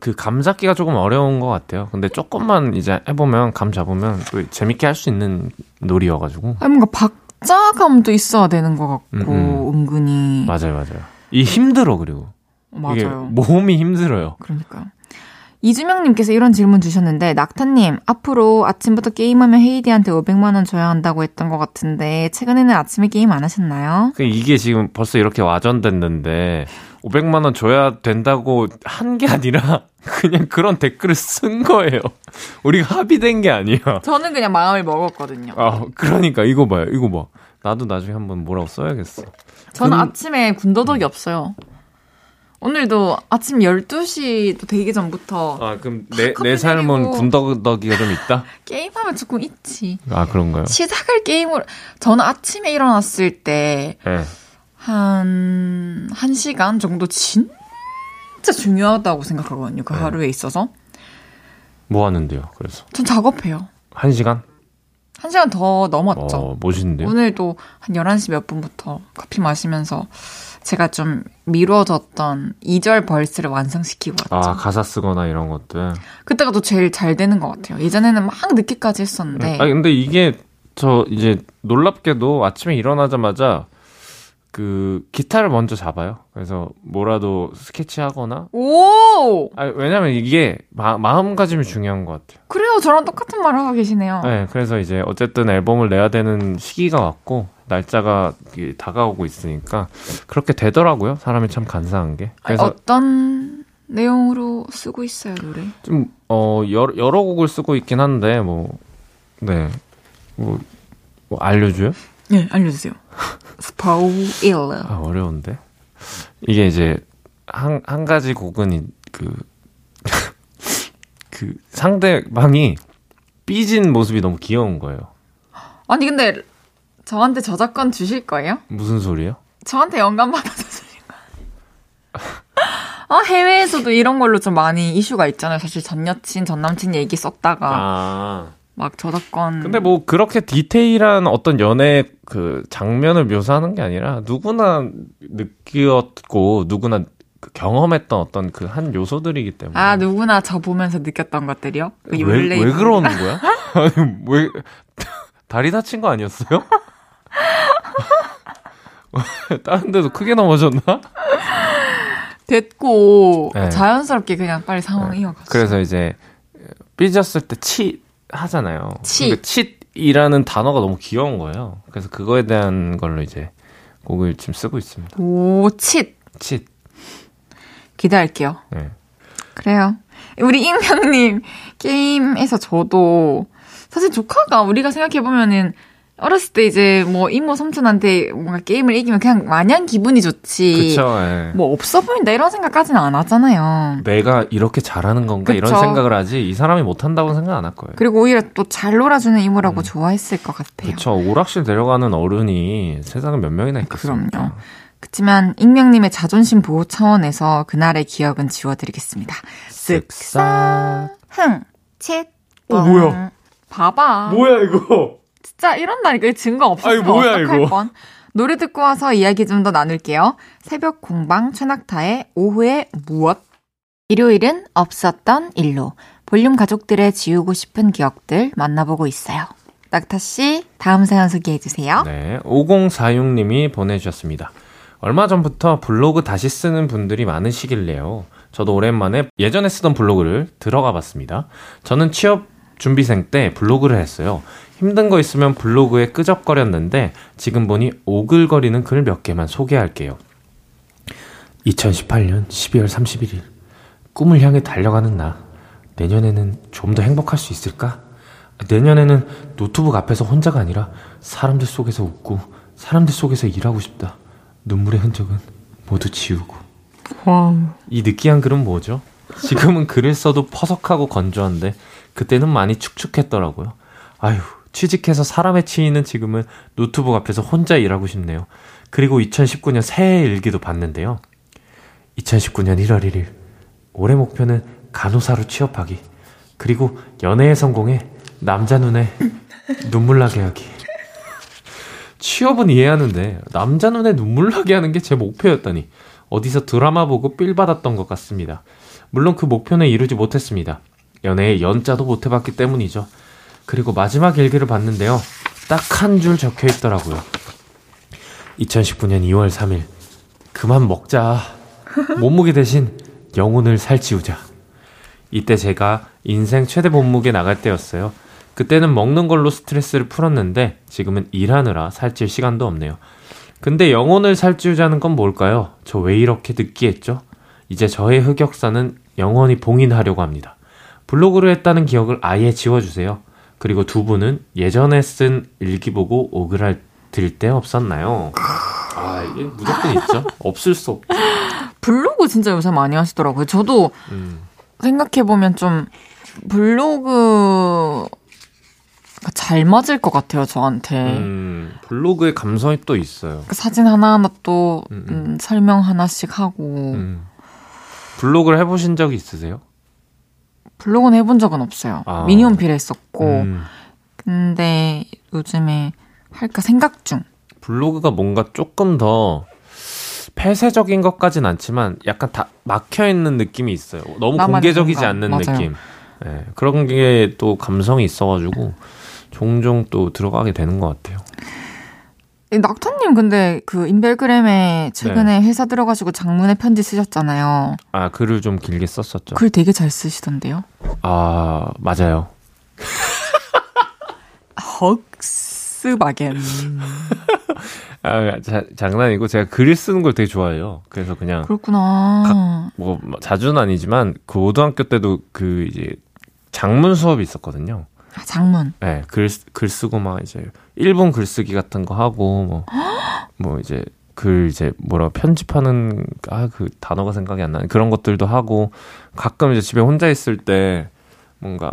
그 감 잡기가 조금 어려운 것 같아요. 근데 조금만 이제 해보면 감 잡으면 또 재밌게 할 수 있는 놀이여가지고. 아니, 뭔가 박자감도 있어야 되는 것 같고, 음, 음. 은근히. 맞아요, 맞아요. 이 힘들어, 그리고. 맞아요. 몸이 힘들어요. 그러니까요. 이주명님께서 이런 질문 주셨는데, 낙타님, 앞으로 아침부터 게임하면 헤이디한테 500만 원 줘야 한다고 했던 것 같은데, 최근에는 아침에 게임 안 하셨나요? 그 이게 지금 벌써 이렇게 와전됐는데 500만 원 줘야 된다고 한 게 아니라 그냥 그런 댓글을 쓴 거예요. 우리가 합의된 게 아니야. 저는 그냥 마음을 먹었거든요. 아, 그러니까 이거 봐요. 이거 봐. 나도 나중에 한번 뭐라고 써야겠어. 저는 근- 아침에 군더더기 없어요. 오늘도 아침 12시도 되기 전부터 아, 그럼 내, 내 삶은. 군더더기가 좀 있다? 게임하면 조금 있지. 아, 그런가요? 시작을 게임으로, 저는 아침에 일어났을 때, 예. 한, 한 시간 정도 진짜 중요하다고 생각하거든요. 그 네. 하루에 있어서. 뭐 하는데요, 그래서? 전 작업해요. 한 시간? 한 시간 더 넘었죠. 어, 멋있는데요? 오늘도 한 11시 몇 분부터 커피 마시면서 제가 좀 미뤄졌던 2절 벌스를 완성시키고 왔죠. 아, 가사 쓰거나 이런 것들. 그때가 또 제일 잘 되는 것 같아요. 예전에는 막 늦게까지 했었는데. 아 근데 이게 저 이제 놀랍게도 아침에 일어나자마자 그 기타를 먼저 잡아요. 그래서 뭐라도 스케치하거나. 오! 아 왜냐면 이게 마, 마음가짐이 중요한 것 같아요. 그래요. 저랑 똑같은 말을 하고 계시네요. 네, 그래서 이제 어쨌든 앨범을 내야 되는 시기가 왔고 날짜가 다가오고 있으니까 그렇게 되더라고요. 사람이 참 간사한 게. 아니, 그래서 어떤 내용으로 쓰고 있어요, 노래? 좀 어 여러, 여러 곡을 쓰고 있긴 한데 뭐 네. 뭐, 뭐 알려줘요? 네, 알려주세요. 스포일러. 아, 어려운데? 이게 이제, 한, 한 가지 곡은, 이- 그, 그, 상대방이 삐진 모습이 너무 귀여운 거예요. 아니, 근데 저한테 저작권 주실 거예요? 무슨 소리예요? 저한테 영감 받아서 주실 거예요? 아, 해외에서도 이런 걸로 좀 많이 이슈가 있잖아요. 사실 전 여친, 전 남친 얘기 썼다가 아. 막 저작권. 근데 뭐, 그렇게 디테일한 어떤 연애 그 장면을 묘사하는 게 아니라, 누구나 느꼈고, 누구나 그 경험했던 어떤 그 한 요소들이기 때문에. 아, 누구나 저 보면서 느꼈던 것들이요? 그 왜, 왜 그러는 거야? 아니, 왜, 다리 다친 거 아니었어요? 다른 데도 크게 넘어졌나? 됐고 네. 자연스럽게 그냥 빨리 상황 이어갔어요. 그래서 이제 삐졌을 때 치 하잖아요. 치. 근데 칫이라는 단어가 너무 귀여운 거예요. 그래서 그거에 대한 걸로 이제 곡을 지금 쓰고 있습니다. 오, 칫 칫. 기대할게요. 네. 그래요. 우리 익명님 게임에서 저도 사실 조카가 우리가 생각해 보면은 어렸을 때 이제 뭐 이모 삼촌한테 뭔가 게임을 이기면 그냥 마냥 기분이 좋지. 그쵸. 예. 뭐 없어 보인다 이런 생각까지는 안 하잖아요. 내가 이렇게 잘하는 건가 이런 그쵸. 생각을 하지 이 사람이 못한다고 생각 안 할 거예요. 그리고 오히려 또 잘 놀아주는 이모라고 좋아했을 것 같아요. 그쵸. 오락실 데려가는 어른이 세상에 몇 명이나 있겠습니까? 그럼요. 그렇지만 익명님의 자존심 보호 차원에서 그날의 기억은 지워드리겠습니다. 쓱싹 흥, 칫, 어, 뭐야? 봐봐. 뭐야 이거? 진짜 이런다니까 이 증거 아니, 없었으면 뭐야, 어떡할 이거. 뻔. 노래 듣고 와서 이야기 좀 더 나눌게요. 새벽 공방 최낙타의 오후에 무엇? 일요일은 없었던 일로 볼륨 가족들의 지우고 싶은 기억들 만나보고 있어요. 낙타 씨, 다음 사연 소개해 주세요. 네, 5046님이 보내주셨습니다. 얼마 전부터 블로그 다시 쓰는 분들이 많으시길래요. 저도 오랜만에 예전에 쓰던 블로그를 들어가 봤습니다. 저는 취업 준비생 때 블로그를 했어요. 힘든 거 있으면 블로그에 끄적거렸는데 지금 보니 오글거리는 글 몇 개만 소개할게요. 2018년 12월 31일. 꿈을 향해 달려가는 나. 내년에는 좀 더 행복할 수 있을까? 내년에는 노트북 앞에서 혼자가 아니라 사람들 속에서 웃고 사람들 속에서 일하고 싶다. 눈물의 흔적은 모두 지우고. 이 느끼한 글은 뭐죠? 지금은 글을 써도 퍼석하고 건조한데 그때는 많이 축축했더라고요. 아휴, 취직해서 사람에 치이는 지금은 노트북 앞에서 혼자 일하고 싶네요. 그리고 2019년 새해 일기도 봤는데요. 2019년 1월 1일. 올해 목표는 간호사로 취업하기. 그리고 연애에 성공해 남자 눈에 눈물 나게 하기. 취업은 이해하는데 남자 눈에 눈물 나게 하는 게 제 목표였다니 어디서 드라마 보고 삘 받았던 것 같습니다. 물론 그 목표는 이루지 못했습니다. 연애에 연자도 못 해봤기 때문이죠. 그리고 마지막 일기를 봤는데요. 딱 한 줄 적혀 있더라고요. 2019년 2월 3일. 그만 먹자. 몸무게 대신 영혼을 살찌우자. 이때 제가 인생 최대 몸무게 나갈 때였어요. 그때는 먹는 걸로 스트레스를 풀었는데 지금은 일하느라 살찔 시간도 없네요. 근데 영혼을 살찌우자는 건 뭘까요? 저 왜 이렇게 느끼했죠? 이제 저의 흑역사는 영원히 봉인하려고 합니다. 블로그를 했다는 기억을 아예 지워주세요. 그리고 두 분은 예전에 쓴 일기 보고 오그랄 들때 없었나요? 아, 이게 무조건 있죠. 없을 수 없죠. 블로그 진짜 요새 많이 하시더라고요. 저도 음, 생각해 보면 좀 블로그 잘 맞을 것 같아요, 저한테. 음, 블로그의 감성이 또 있어요. 그 사진 하나 하나 또 음, 음, 음. 설명 하나씩 하고 음. 블로그를 해보신 적이 있으세요? 블로그는 해본 적은 없어요. 아. 미니홈피를 했었고 음, 근데 요즘에 할까 생각 중. 블로그가 뭔가 조금 더 폐쇄적인 것까진 않지만 약간 다 막혀 있는 느낌이 있어요. 너무 공개적이지 공간. 않는 맞아요. 느낌. 예, 그런 게 또 감성이 있어가지고 종종 또 들어가게 되는 것 같아요. 이 낙타님 근데 그 인별그램에 최근에 네. 회사 들어가시고 장문의 편지 쓰셨잖아요. 아 글을 좀 길게 썼었죠. 글 되게 잘 쓰시던데요. 아 맞아요. 헉스바겐. 아 자- 장난이고 제가 글을 쓰는 걸 되게 좋아해요. 그래서 그냥 그렇구나. 뭐 자주는 아니지만 그 고등학교 때도 그 이제 장문 수업이 있었거든요. 아, 장문. 네, 글, 글 쓰고 막 이제 일본 글쓰기 같은 거 하고 뭐, 뭐 이제 글 이제 뭐라 편집하는 아 그 단어가 생각이 안 나는 그런 것들도 하고 가끔 이제 집에 혼자 있을 때 뭔가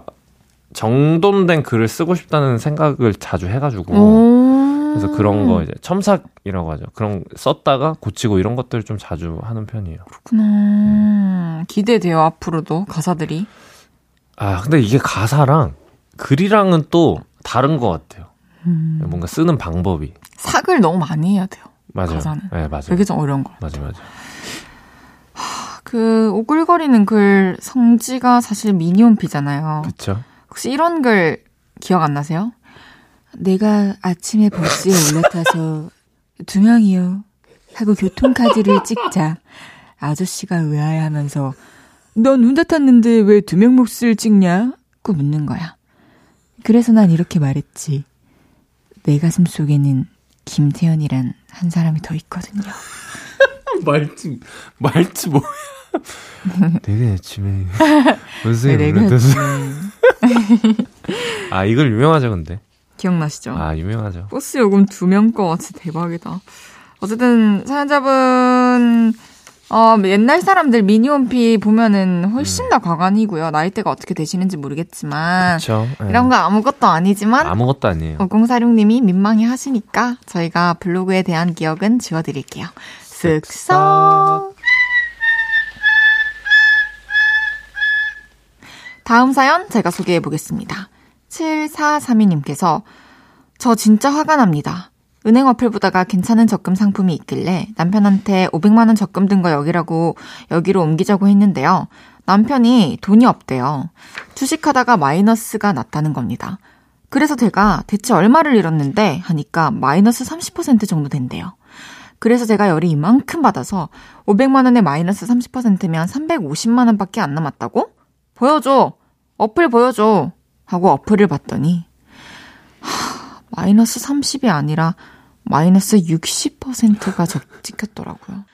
정돈된 글을 쓰고 싶다는 생각을 자주 해가지고 오. 그래서 그런 거 이제 첨삭이라고 하죠. 그런 썼다가 고치고 이런 것들 좀 자주 하는 편이에요. 그렇구나. 기대돼요, 앞으로도 가사들이. 아 근데 이게 가사랑 글이랑은 또 다른 것 같아요. 음. 뭔가 쓰는 방법이 삭을 너무 많이 해야 돼요. 맞아요. 가사는. 네, 맞아요. 그게 좀 어려운 거. 맞아 맞아. 그 오글거리는 글 성지가 사실 미니홈피잖아요. 그쵸? 혹시 이런 글 기억 안 나세요? 내가 아침에 버스에 올라타서 두 명이요 하고 교통카드를 찍자 아저씨가 의아해하면서 넌 혼자 탔는데 왜 두 명 몫을 찍냐? 고 묻는 거야. 그래서 난 이렇게 말했지. 내 가슴 속에는 김태현이란 한 사람이 더 있거든요. 말투 말투 뭐야? 되게 아침에 네, 원생이 내가 올라타서 아 이걸 유명하죠 근데 기억나시죠? 아 유명하죠. 버스 요금 두 명거 진짜 대박이다. 어쨌든 사연자분 어, 옛날 사람들 미니홈피 보면은 훨씬 더 과관이고요. 나이대가 어떻게 되시는지 모르겠지만 그렇죠. 이런 거 아무것도 아니지만 아무것도 아니에요. 5046님이 민망해 하시니까 저희가 블로그에 대한 기억은 지워드릴게요. 쓱싹. 다음 사연 제가 소개해 보겠습니다. 7432님께서 저 진짜 화가 납니다. 은행 어플 보다가 괜찮은 적금 상품이 있길래 남편한테 500만원 적금 든 거 여기라고, 여기로 옮기자고 했는데요. 남편이 돈이 없대요. 주식하다가 마이너스가 났다는 겁니다. 그래서 제가 대체 얼마를 잃었는데 하니까 마이너스 30% 정도 된대요. 그래서 제가 열이 이만큼 받아서 500만 원에 마이너스 30%면 350만 원밖에 안 남았다고? 보여줘! 어플 보여줘! 하고 어플을 봤더니 마이너스 30이 아니라 마이너스 60%가 적 찍혔더라고요.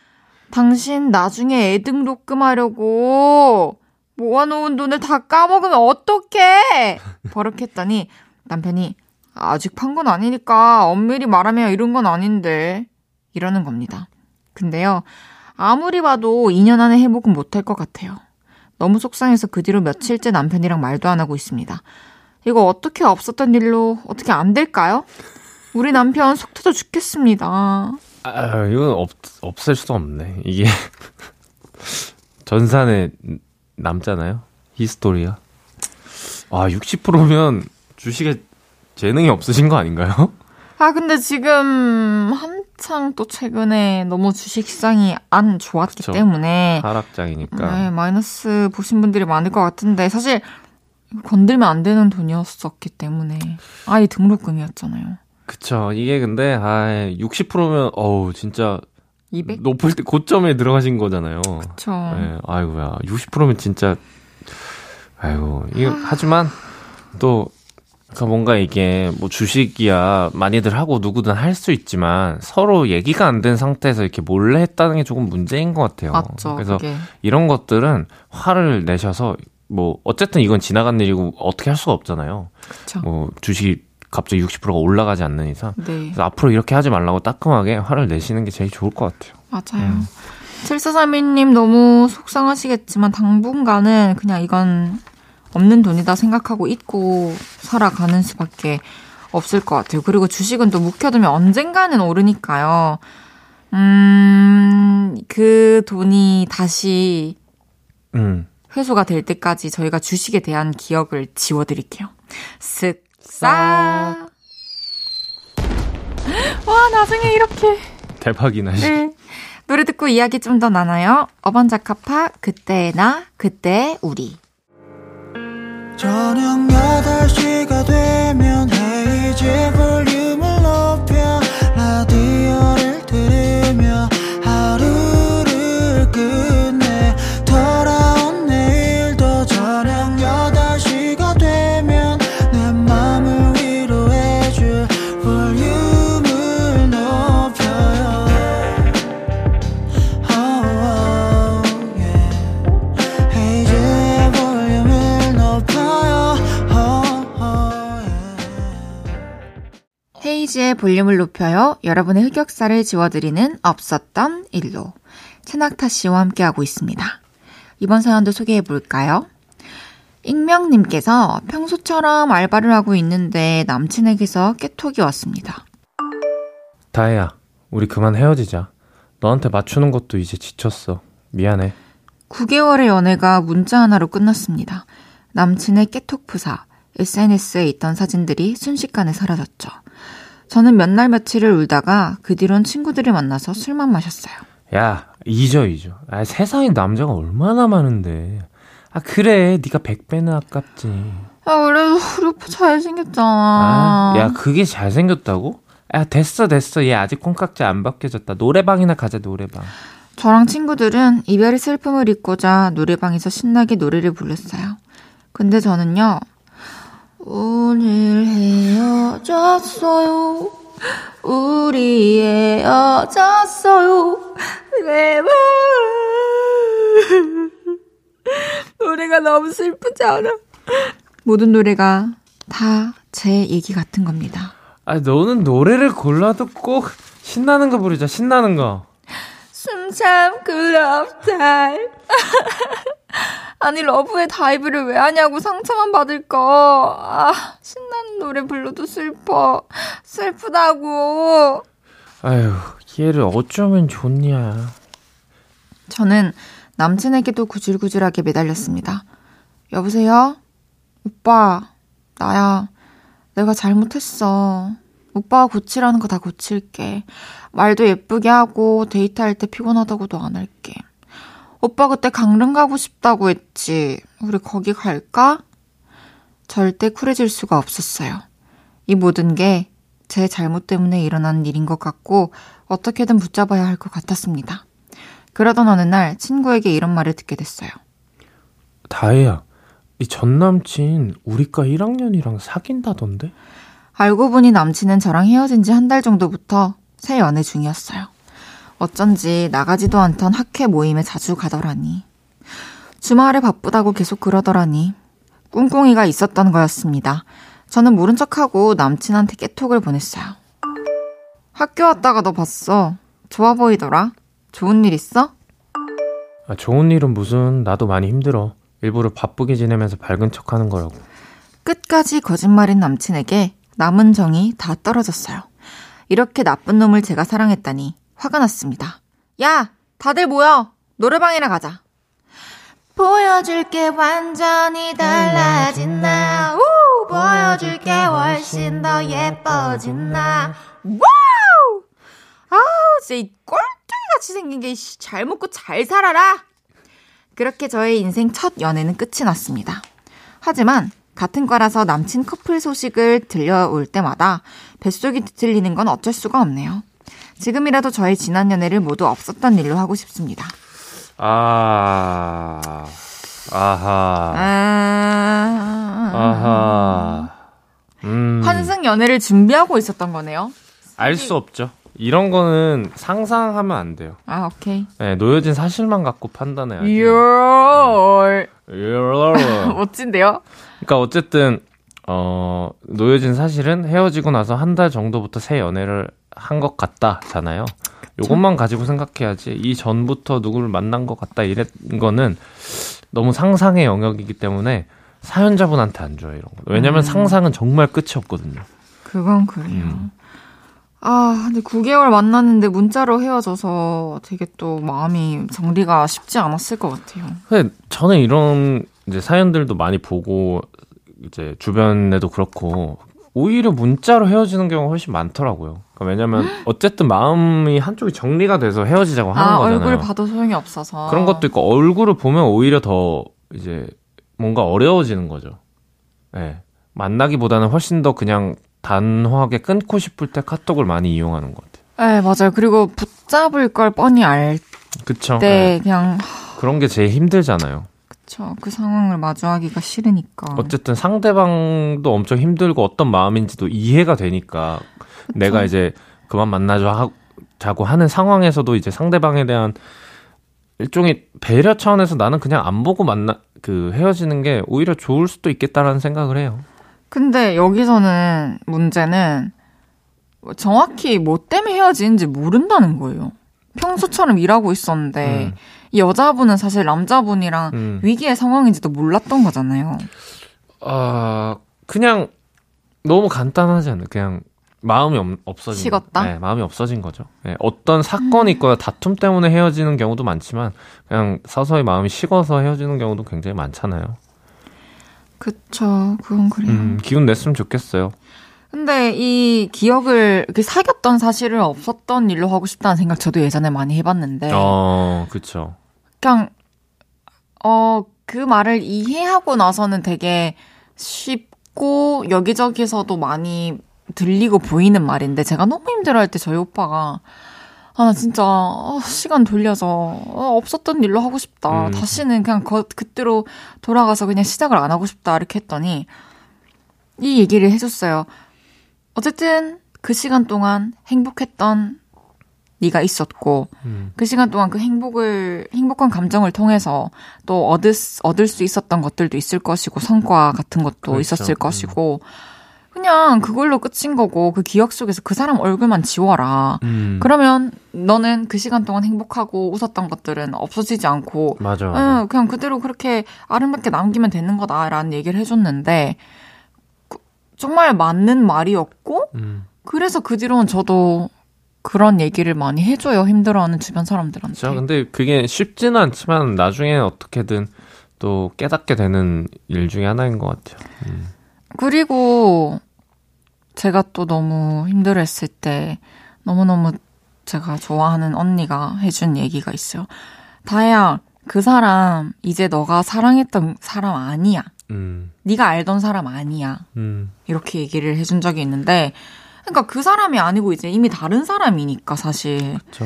당신 나중에 애 등록금 하려고 모아놓은 돈을 다 까먹으면 어떡해! 버럭했더니 남편이 아직 판 건 아니니까 엄밀히 말하면 이런 건 아닌데 이러는 겁니다. 근데요 아무리 봐도 2년 안에 회복은 못할 것 같아요. 너무 속상해서 그 뒤로 며칠째 남편이랑 말도 안 하고 있습니다. 이거 어떻게 없었던 일로 어떻게 안 될까요? 우리 남편 속 터져 죽겠습니다. 아 이건 없 없앨 수가 없네. 이게 전산에 남잖아요. 히스토리가. 아 60%면 주식에 재능이 없으신 거 아닌가요? 아, 근데 지금 한창 또 최근에 너무 주식 시장이 안 좋았기 그쵸. 때문에 하락장이니까. 네, 마이너스 보신 분들이 많을 것 같은데 사실 건들면 안 되는 돈이었었기 때문에 아이 등록금이었잖아요. 그쵸. 이게 근데 아 60%면 어우 진짜 200? 높을 때 고점에 들어가신 거잖아요. 그쵸. 네, 아이고야 60%면 진짜 아이고, 이거, 하지만, 또, 그러니까 뭔가 이게 뭐 주식이야 많이들 하고 누구든 할 수 있지만 서로 얘기가 안 된 상태에서 이렇게 몰래 했다는 게 조금 문제인 것 같아요. 맞죠. 그래서 그게. 이런 것들은 화를 내셔서 뭐 어쨌든 이건 지나간 일이고 어떻게 할 수가 없잖아요. 그쵸. 뭐 주식이 갑자기 60%가 올라가지 않는 이상. 네. 앞으로 이렇게 하지 말라고 따끔하게 화를 내시는 게 제일 좋을 것 같아요. 맞아요. 음. 7432님 너무 속상하시겠지만 당분간은 그냥 이건 없는 돈이다 생각하고 잊고 살아가는 수밖에 없을 것 같아요. 그리고 주식은 또 묵혀두면 언젠가는 오르니까요. 음, 그 돈이 다시 음. 회수가 될 때까지 저희가 주식에 대한 기억을 지워드릴게요. 쓱, 싹. 와, 나중에 이렇게. 대박이나. 네. 노래 듣고 이야기 좀 더 나눠요. 어반자카파, 그때의 나, 그때의 우리. 저녁 8시가 되면 헤이즈 볼륨을 헤이지의 볼륨을 높여요. 여러분의 흑역사를 지워드리는 없었던 일로. 최낙타 씨와 함께하고 있습니다. 이번 사연도 소개해 볼까요? 익명님께서 평소처럼 알바를 하고 있는데 남친에게서 깨톡이 왔습니다. 다혜야, 우리 그만 헤어지자. 너한테 맞추는 것도 이제 지쳤어. 미안해. 9개월의 연애가 문자 하나로 끝났습니다. 남친의 깨톡 프사, SNS에 있던 사진들이 순식간에 사라졌죠. 저는 몇 날 며칠을 울다가 그 뒤론 친구들을 만나서 술만 마셨어요. 야, 잊어, 잊어. 아, 세상에 남자가 얼마나 많은데. 아, 그래. 네가 100배는 아깝지. 야, 그래도 우리 오빠 잘생겼잖아. 아, 야, 그게 잘생겼다고? 야, 됐어, 됐어. 얘 아직 콩깍지 안 벗겨졌다. 노래방이나 가자, 노래방. 저랑 친구들은 이별의 슬픔을 잊고자 노래방에서 신나게 노래를 불렀어요. 근데 저는요, 오늘 헤어졌어요. 우리 헤어졌어요. 제발. 노래가 너무 슬프지 않아? 모든 노래가 다 제 얘기 같은 겁니다. 아, 너는 노래를 골라도 꼭 신나는 거 부르자, 신나는 거. 숨 참고 love dive 아니 러브에 다이브를 왜 하냐고 상처만 받을까 아 신나는 노래 불러도 슬퍼. 슬프다고. 아유, 얘를 어쩌면 좋냐. 저는 남친에게도 구질구질하게 매달렸습니다. 여보세요? 오빠 나야. 내가 잘못했어 오빠가 고치라는 거 다 고칠게 말도 예쁘게 하고 데이트할 때 피곤하다고도 안 할게. 오빠 그때 강릉 가고 싶다고 했지. 우리 거기 갈까? 절대 쿨해질 수가 없었어요. 이 모든 게 제 잘못 때문에 일어난 일인 것 같고 어떻게든 붙잡아야 할 것 같았습니다. 그러던 어느 날 친구에게 이런 말을 듣게 됐어요. 다혜야, 이전 남친 우리과 1학년이랑 사귄다던데? 알고 보니 남친은 저랑 헤어진 지 한 달 정도부터 새 연애 중이었어요. 어쩐지 나가지도 않던 학회 모임에 자주 가더라니. 주말에 바쁘다고 계속 그러더라니. 꿍꿍이가 있었던 거였습니다. 저는 모른 척하고 남친한테 깨톡을 보냈어요. 학교 왔다가 너 봤어. 좋아 보이더라. 좋은 일 있어? 아, 좋은 일은 무슨, 나도 많이 힘들어. 일부러 바쁘게 지내면서 밝은 척 하는 거라고. 끝까지 거짓말인 남친에게 남은 정이 다 떨어졌어요. 이렇게 나쁜 놈을 제가 사랑했다니 화가 났습니다. 야, 다들 모여. 노래방이나 가자. 보여줄게 완전히 달라진 나. 우! 보여줄게 훨씬 더 예뻐진 나. 와우! 아우, 진짜 이 꼴뚜기 같이 생긴 게 잘 먹고 잘 살아라. 그렇게 저의 인생 첫 연애는 끝이 났습니다. 하지만 같은 과라서 남친 커플 소식을 들려올 때마다 뱃속이 뒤틀리는 건 어쩔 수가 없네요. 지금이라도 저의 지난 연애를 모두 없었던 일로 하고 싶습니다. 아, 아하. 아, 아하. 음. 환승 연애를 준비하고 있었던 거네요. 알 수 없죠. 이런 거는 상상하면 안 돼요. 아, 오케이. 네, 놓여진 사실만 갖고 판단해야지. 열. 그러니까 멋진데요? 어쨌든 어 놓여진 사실은 헤어지고 나서 한 달 정도부터 새 연애를 한 것 같다잖아요. 요것만 가지고 생각해야지 이 전부터 누구를 만난 것 같다 이랬 거는 너무 상상의 영역이기 때문에 사연자분한테 안 줘요 이런 거. 왜냐면 음. 상상은 정말 끝이 없거든요. 그건 그래요. 음. 아, 근데 9개월 만났는데 문자로 헤어져서 되게 또 마음이 정리가 쉽지 않았을 것 같아요. 근데 저는 이런 이제 사연들도 많이 보고 이제 주변에도 그렇고 오히려 문자로 헤어지는 경우가 훨씬 많더라고요. 그러니까 왜냐면 어쨌든 마음이 한쪽이 정리가 돼서 헤어지자고 하는 아, 거잖아요. 얼굴 봐도 소용이 없어서. 그런 것도 있고 얼굴을 보면 오히려 더 이제 뭔가 어려워지는 거죠. 예. 만나기보다는 훨씬 더 그냥 단호하게 끊고 싶을 때 카톡을 많이 이용하는 것 같아요. 네, 맞아요. 그리고 붙잡을 걸 뻔히 알 그쵸? 때 예. 그냥 그런 게 제일 힘들잖아요. 그쵸. 그 상황을 마주하기가 싫으니까. 어쨌든 상대방도 엄청 힘들고 어떤 마음인지도 이해가 되니까 내가 이제 그만 만나자 하, 자고 하는 상황에서도 이제 상대방에 대한 일종의 배려 차원에서 나는 그냥 안 보고 만나 그 헤어지는 게 오히려 좋을 수도 있겠다라는 생각을 해요. 근데 여기서는 문제는 정확히 뭐 때문에 헤어지는지 모른다는 거예요. 평소처럼 일하고 있었는데 음. 이 여자분은 사실 남자분이랑 음. 위기의 상황인지도 몰랐던 거잖아요. 아 그냥 너무 간단하지 않아요. 그냥 마음이 없, 없어진 식었다? 네, 마음이 없어진 거죠. 네, 어떤 사건이 있거나 다툼 때문에 헤어지는 경우도 많지만 그냥 서서히 마음이 식어서 헤어지는 경우도 굉장히 많잖아요. 그쵸. 그건 그래요. 음, 기운 냈으면 좋겠어요. 근데 이 기억을 사귀었던 사실을 없었던 일로 하고 싶다는 생각 저도 예전에 많이 해봤는데 어, 그쵸. 그냥 어 그 말을 이해하고 나서는 되게 쉽고 여기저기서도 많이 들리고 보이는 말인데 제가 너무 힘들어할 때 저희 오빠가 아나 진짜 어, 시간 돌려서 어, 없었던 일로 하고 싶다. 음. 다시는 그냥 거, 그때로 돌아가서 그냥 시작을 안 하고 싶다. 이렇게 했더니 이 얘기를 해줬어요. 어쨌든 그 시간 동안 행복했던 네가 있었고 음. 그 시간 동안 그 행복을 행복한 감정을 통해서 또 얻을 수- 얻을 수 있었던 것들도 있을 것이고 성과 같은 것도 그렇죠. 있었을 음. 것이고 그냥 그걸로 끝인 거고 그 기억 속에서 그 사람 얼굴만 지워라. 음. 그러면 너는 그 시간 동안 행복하고 웃었던 것들은 없어지지 않고 맞아. 응, 그냥 그대로 그렇게 아름답게 남기면 되는 거다라는 얘기를 해줬는데 그- 정말 맞는 말이었고 음. 그래서 그 뒤로는 저도 그런 얘기를 많이 해줘요. 힘들어하는 주변 사람들한테. 그렇죠. 근데 그게 쉽지는 않지만 나중에 어떻게든 또 깨닫게 되는 일 중에 하나인 것 같아요. 음. 그리고 제가 또 너무 힘들어했을 때 너무너무 제가 좋아하는 언니가 해준 얘기가 있어요. 다혜야, 그 사람 이제 너가 사랑했던 사람 아니야. 음. 네가 알던 사람 아니야. 음. 이렇게 얘기를 해준 적이 있는데 그러니까 그 사람이 아니고 이제 이미 다른 사람이니까 사실 그쵸.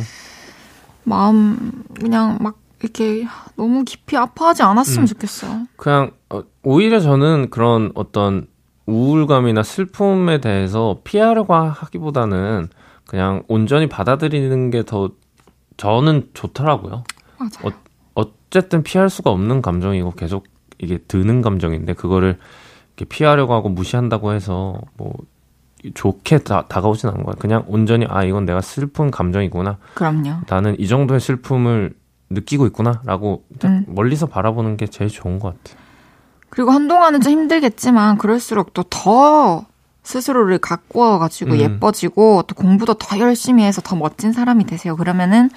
마음 그냥 막 이렇게 너무 깊이 아파하지 않았으면 음. 좋겠어요. 그냥 어, 오히려 저는 그런 어떤 우울감이나 슬픔에 대해서 피하려고 하기보다는 그냥 온전히 받아들이는 게 더 저는 좋더라고요. 맞아요. 어쨌든 피할 수가 없는 감정이고 계속 이게 드는 감정인데 그거를 이렇게 피하려고 하고 무시한다고 해서 뭐 좋게 다, 다가오진 않은 거예요. 그냥 온전히 아 이건 내가 슬픈 감정이구나. 그럼요. 나는 이 정도의 슬픔을 느끼고 있구나라고 딱 음. 멀리서 바라보는 게 제일 좋은 것 같아요. 그리고 한동안은 좀 힘들겠지만 그럴수록 또 더 스스로를 가꾸어가지고 음. 예뻐지고 또 공부도 더 열심히 해서 더 멋진 사람이 되세요. 그러면은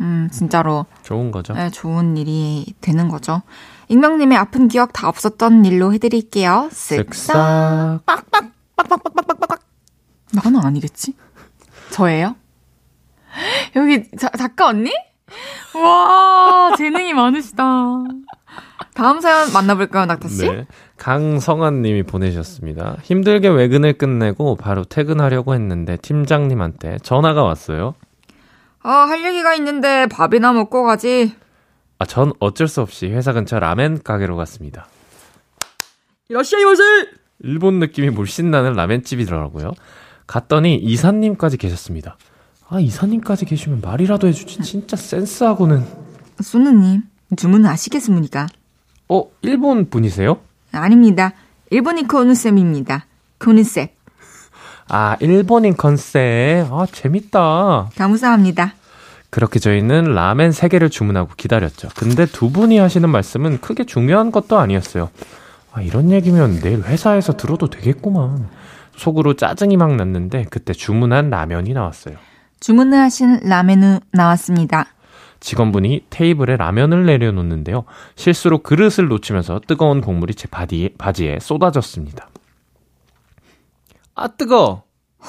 음 진짜로 좋은 거죠. 네, 좋은 일이 되는 거죠. 익명님의 아픈 기억 다 없었던 일로 해드릴게요. 쓱싹. 쓱싹. 나는 아니겠지? 저예요? 여기 자, 작가 언니? 와 재능이 많으시다. 다음 사연 만나볼까요, 낙타 씨? 네. 강성환 님이 보내주셨습니다. 힘들게 외근을 끝내고 바로 퇴근하려고 했는데 팀장님한테 전화가 왔어요. 아, 할 얘기가 있는데 밥이나 먹고 가지. 아, 전 어쩔 수 없이 회사 근처 라멘 가게로 갔습니다. 이라시아이마세! 일본 느낌이 물씬 나는 라멘집이더라고요. 갔더니 이사님까지 계셨습니다. 아, 이사님까지 계시면 말이라도 해주지. 진짜 센스하고는. 소누님, 주문 아시겠습니까? 어, 일본 분이세요? 아닙니다. 일본인 코누쌤입니다. 코누쌤. 아, 일본인 컨셉. 아, 재밌다. 감사합니다. 그렇게 저희는 라멘 3개를 주문하고 기다렸죠. 근데 두 분이 하시는 말씀은 크게 중요한 것도 아니었어요. 아, 이런 얘기면 내일 회사에서 들어도 되겠구만. 속으로 짜증이 막 났는데 그때 주문한 라면이 나왔어요. 주문하신 라멘은 나왔습니다. 직원분이 테이블에 라면을 내려놓는데요. 실수로 그릇을 놓치면서 뜨거운 국물이 제 바디에, 바지에 쏟아졌습니다. 아, 뜨거!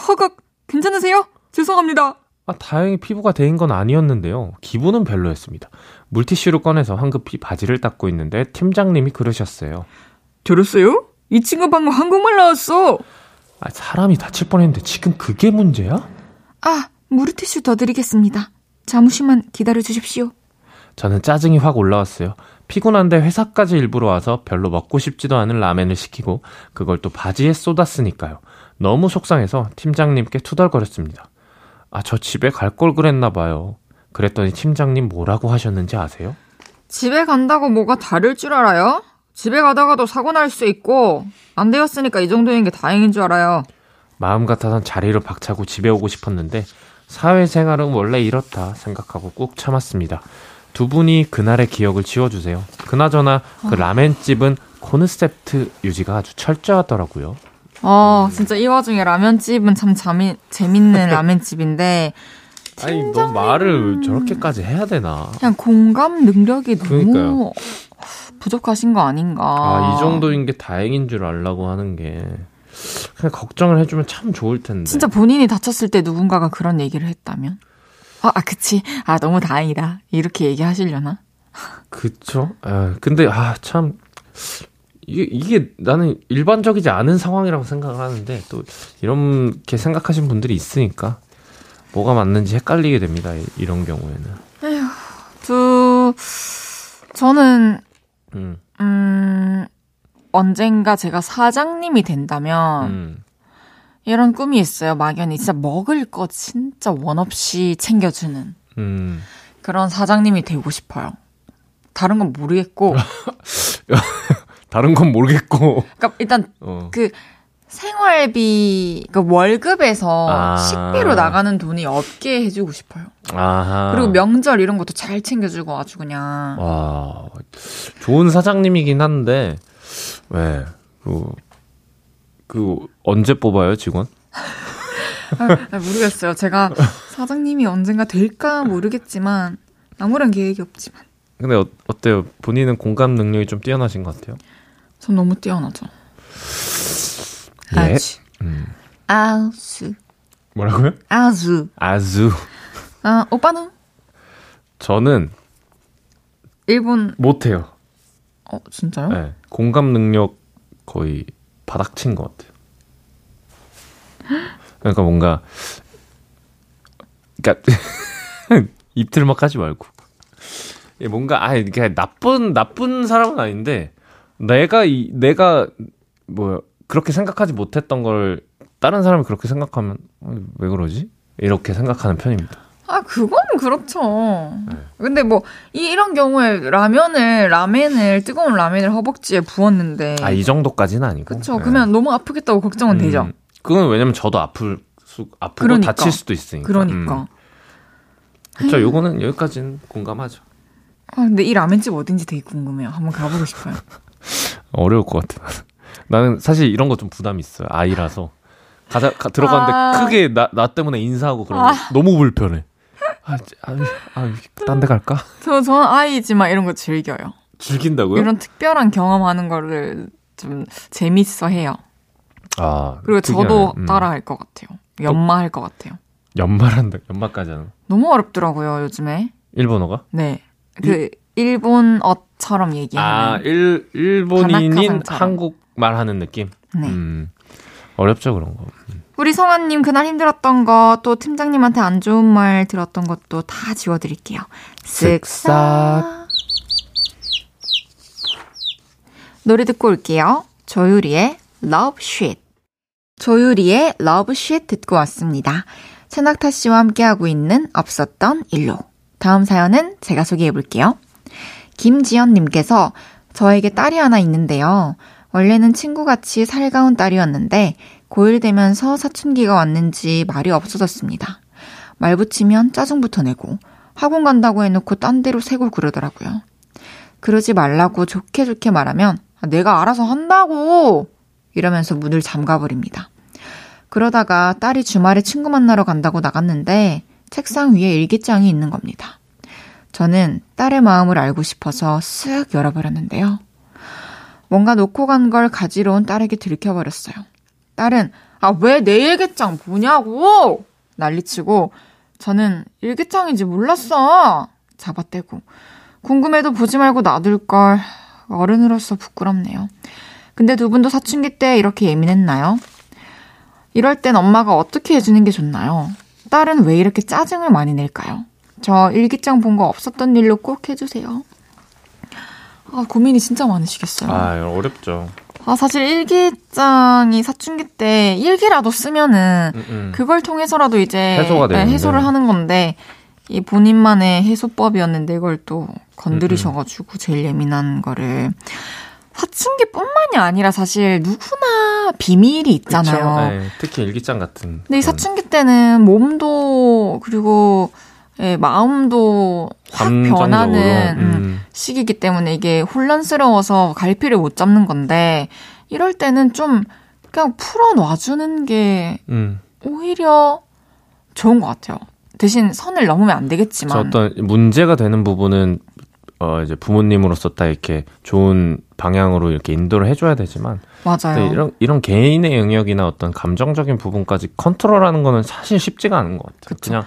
허걱, 괜찮으세요? 죄송합니다. 아, 다행히 피부가 데인 건 아니었는데요. 기분은 별로였습니다. 물티슈를 꺼내서 황급히 바지를 닦고 있는데 팀장님이 그러셨어요. 들었어요? 이 친구 방금 한국말 나왔어. 아, 사람이 다칠 뻔했는데 지금 그게 문제야? 아, 물티슈 더 드리겠습니다. 잠시만 기다려 주십시오. 저는 짜증이 확 올라왔어요. 피곤한데 회사까지 일부러 와서 별로 먹고 싶지도 않은 라멘을 시키고 그걸 또 바지에 쏟았으니까요. 너무 속상해서 팀장님께 투덜거렸습니다. 아, 저 집에 갈 걸 그랬나 봐요. 그랬더니 팀장님 뭐라고 하셨는지 아세요? 집에 간다고 뭐가 다를 줄 알아요? 집에 가다가도 사고 날 수 있고 안 되었으니까 이 정도인 게 다행인 줄 알아요. 마음 같아선 자리를 박차고 집에 오고 싶었는데 사회생활은 원래 이렇다 생각하고 꾹 참았습니다. 두 분이 그날의 기억을 지워주세요. 그나저나 그 라멘집은 콘셉트 유지가 아주 철저하더라고요. 어, 진짜 이 와중에 라면집은 참 재미, 재밌는 라면집인데 아니 너 말을 저렇게까지 해야 되나? 그냥 공감 능력이 너무 그러니까요. 부족하신 거 아닌가. 아, 이 정도인 게 다행인 줄 알라고 하는 게 그냥 걱정을 해주면 참 좋을 텐데. 진짜 본인이 다쳤을 때 누군가가 그런 얘기를 했다면? 아, 아, 그치. 아, 너무 다행이다. 이렇게 얘기하시려나? 그쵸? 아, 근데 아 참 이게 이게 나는 일반적이지 않은 상황이라고 생각을 하는데 또 이렇게 생각하신 분들이 있으니까 뭐가 맞는지 헷갈리게 됩니다. 이- 이런 경우에는. 두, 저는, 음, 음, 언젠가 제가 사장님이 된다면, 음. 이런 꿈이 있어요. 막연히. 진짜 먹을 거 진짜 원 없이 챙겨주는 음. 그런 사장님이 되고 싶어요. 다른 건 모르겠고. 다른 건 모르겠고. 그러니까 일단 어. 그 생활비, 그 월급에서 아. 식비로 나가는 돈이 없게 해주고 싶어요. 아하. 그리고 명절 이런 것도 잘 챙겨주고 아주 그냥. 와, 좋은 사장님이긴 한데, 왜, 그, 그, 언제 뽑아요, 직원? 아, 모르겠어요. 제가 사장님이 언젠가 될까 모르겠지만 아무런 계획이 없지만 근데 어, 어때요? 본인은 공감 능력이 좀 뛰어나신 것 같아요? 전 너무 뛰어나죠. 예. 아주. 음. 아주. 뭐라고요? 아주. 아주. 아, 오빠는? 저는 일본, 못해요. 어, 진짜요? 네. 공감 능력 거의 바닥친 것 같아요. 그러니까 뭔가, 그러니까, 입틀막 하지 말고. 예, 뭔가, 아, 이게 나쁜, 나쁜 사람은 아닌데, 내가, 이, 내가, 뭐, 그렇게 생각하지 못했던 걸, 다른 사람이 그렇게 생각하면, 어, 왜 그러지? 이렇게 생각하는 편입니다. 아, 그거는 그렇죠. 네. 근데 뭐, 이, 이런 경우에 라면을, 라멘을, 뜨거운 라멘을 허벅지에 부었는데. 아, 이 정도까지는 아니고. 그쵸. 네. 그러면 너무 아프겠다고 걱정은 되죠. 음, 그건 왜냐면 저도 아플 수, 아프고 그러니까. 다칠 수도 있으니까. 그러니까. 음. 그쵸, 요거는 여기까지는 공감하죠. 아, 근데 이 라멘집 어딘지 되게 궁금해요. 한번 가보고 싶어요. 어려울 것 같아. 나는 사실 이런 거 좀 부담이 있어요. 아이라서. 가자, 가, 들어가는데 아. 크게 나, 나 때문에 인사하고 그러면 아. 너무 불편해. 아, 아, 아, 딴 데 갈까? 저, 저는 아이지만 이런 거 즐겨요. 즐긴다고요? 이런 특별한 경험하는 거를 좀 재밌어 해요. 아, 그리고 특이하네. 저도 음. 따라 할 것 같아요. 연마할 것 같아요. 연말한다, 연말까지 하는. 너무 어렵더라고요, 요즘에. 일본어가? 네. 그, 일 본어처럼 얘기하는. 아, 일, 일본인인. 한국 말 하는 느낌? 네. 음, 어렵죠, 그런 거. 우리 성아님 그날 힘들었던 거, 또 팀장님한테 안 좋은 말 들었던 것도 다 지워드릴게요. 쓱싹. 노래 듣고 올게요. 조유리의 Love Shit. 조유리의 Love Shit 듣고 왔습니다. 천낙타 씨와 함께하고 있는 없었던 일로. 다음 사연은 제가 소개해 볼게요. 김지연님께서 저에게 딸이 하나 있는데요. 원래는 친구같이 살가운 딸이었는데 고1 되면서 사춘기가 왔는지 말이 없어졌습니다. 말 붙이면 짜증부터 내고 학원 간다고 해놓고 딴 데로 새고 그러더라고요. 그러지 말라고 좋게 좋게 말하면 내가 알아서 한다고 이러면서 문을 잠가버립니다. 그러다가 딸이 주말에 친구 만나러 간다고 나갔는데 책상 위에 일기장이 있는 겁니다. 저는 딸의 마음을 알고 싶어서 쓱 열어버렸는데요. 뭔가 놓고 간 걸 가지러 온 딸에게 들켜버렸어요. 딸은 아 왜 내 일기장 보냐고 난리치고 저는 일기장인지 몰랐어 잡아떼고 궁금해도 보지 말고 놔둘 걸 어른으로서 부끄럽네요. 근데 두 분도 사춘기 때 이렇게 예민했나요? 이럴 땐 엄마가 어떻게 해주는 게 좋나요? 딸은 왜 이렇게 짜증을 많이 낼까요? 저 일기장 본 거 없었던 일로 꼭 해주세요. 아, 고민이 진짜 많으시겠어요. 아, 어렵죠. 아, 사실 일기장이 사춘기 때 일기라도 쓰면은 음, 음. 그걸 통해서라도 이제 해소가 네. 해소를 하는 건데 이 본인만의 해소법이었는데 이걸 또 건드리셔가지고 제일 예민한 거를 사춘기뿐만이 아니라 사실 누구나 비밀이 있잖아요. 네, 특히 일기장 같은. 근데 이 사춘기 때는 몸도 그리고 예, 마음도 확 감정적으로, 변하는 음, 음. 시기이기 때문에 이게 혼란스러워서 갈피를 못 잡는 건데 이럴 때는 좀 그냥 풀어 놔주는 게 음. 오히려 좋은 것 같아요. 대신 선을 넘으면 안저 되겠지만 어떤 문제가 되는 부분은 어 이제 부모님으로서 딱 이렇게 좋은 방향으로 이렇게 인도를 해줘야 되지만 맞아요. 네, 이런 이런 개인의 영역이나 어떤 감정적인 부분까지 컨트롤하는 거는 사실 쉽지가 않은 것 같아요. 그쵸. 그냥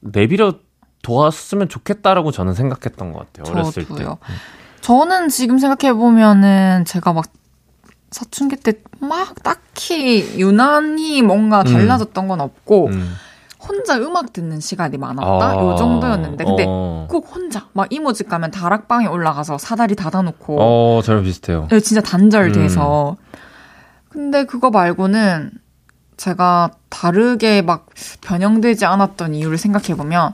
내비려 도왔으면 좋겠다라고 저는 생각했던 것 같아요. 어렸을 때. 저도요. 저는 지금 생각해 보면은 제가 막 사춘기 때 막 딱히 유난히 뭔가 달라졌던 건 없고 음. 혼자 음악 듣는 시간이 많았다 아, 요 정도였는데 근데 어, 꼭 혼자 막 이모 집 가면 다락방에 올라가서 사다리 닫아놓고 어 저랑 비슷해요. 네, 진짜 단절돼서 근데 그거 말고는 제가 다르게 막 변형되지 않았던 이유를 생각해 보면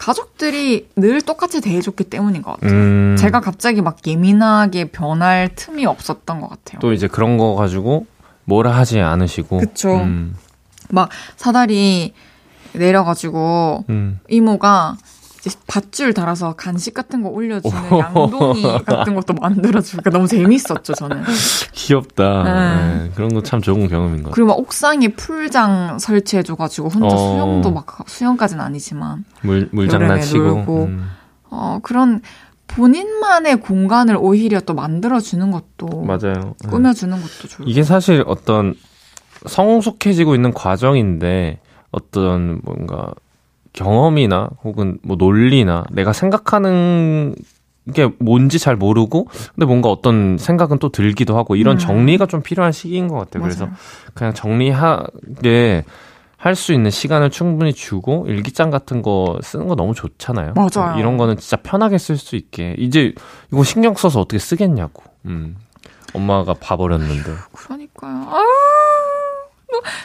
가족들이 늘 똑같이 대해줬기 때문인 것 같아요. 음, 제가 갑자기 막 예민하게 변할 틈이 없었던 것 같아요. 또 이제 그런 거 가지고 뭐라 하지 않으시고. 그쵸. 음, 막 사다리 내려가지고 음. 이모가 이제 밧줄 달아서 간식 같은 거 올려주는 양동이 같은 것도 만들어주니까 너무 재밌었죠, 저는. 귀엽다. 네. 네, 그런 거 참 좋은 경험인 것 같아요. 그리고 막 옥상에 풀장 설치해줘가지고 혼자 어. 수영도 막, 수영까지는 아니지만, 물, 물 여름에 장난치고. 놀고. 음, 어, 그런 본인만의 공간을 오히려 또 만들어주는 것도, 맞아요. 네. 꾸며주는 것도 좋을 이게 사실 어떤 성숙해지고 있는 과정인데 어떤 뭔가 경험이나 혹은 뭐 논리나 내가 생각하는 게 뭔지 잘 모르고 근데 뭔가 어떤 생각은 또 들기도 하고 이런 음. 정리가 좀 필요한 시기인 것 같아요. 그래서 맞아요. 그냥 정리하게 할 수 있는 시간을 충분히 주고 일기장 같은 거 쓰는 거 너무 좋잖아요. 맞아요. 이런 거는 진짜 편하게 쓸 수 있게 이제 이거 신경 써서 어떻게 쓰겠냐고. 음. 엄마가 봐버렸는데. 그러니까요. 아,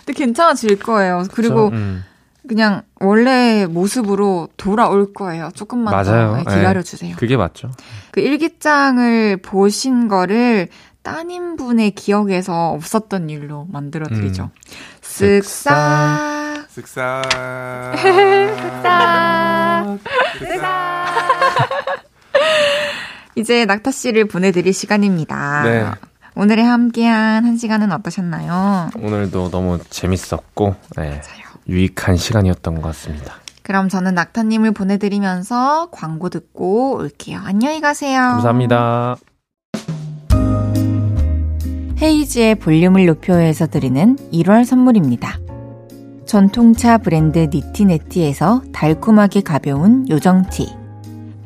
근데 괜찮아질 거예요. 그리고 저, 음. 그냥 원래 모습으로 돌아올 거예요. 조금만 맞아요. 더 기다려 주세요. 그게 맞죠. 그 일기장을 보신 거를 따님분의 기억에서 없었던 일로 만들어 드리죠. 음. 쓱싹. 쓱싹. 쓱싹. 이제 낙타 씨를 보내 드릴 시간입니다. 네. 오늘의 함께한 한 시간은 어떠셨나요? 오늘도 너무 재밌었고 네, 유익한 시간이었던 것 같습니다. 그럼 저는 낙타님을 보내드리면서 광고 듣고 올게요. 안녕히 가세요. 감사합니다. 헤이지의 볼륨을 높여서 드리는 1월 선물입니다. 전통차 브랜드 니티네티에서 달콤하게 가벼운 요정티.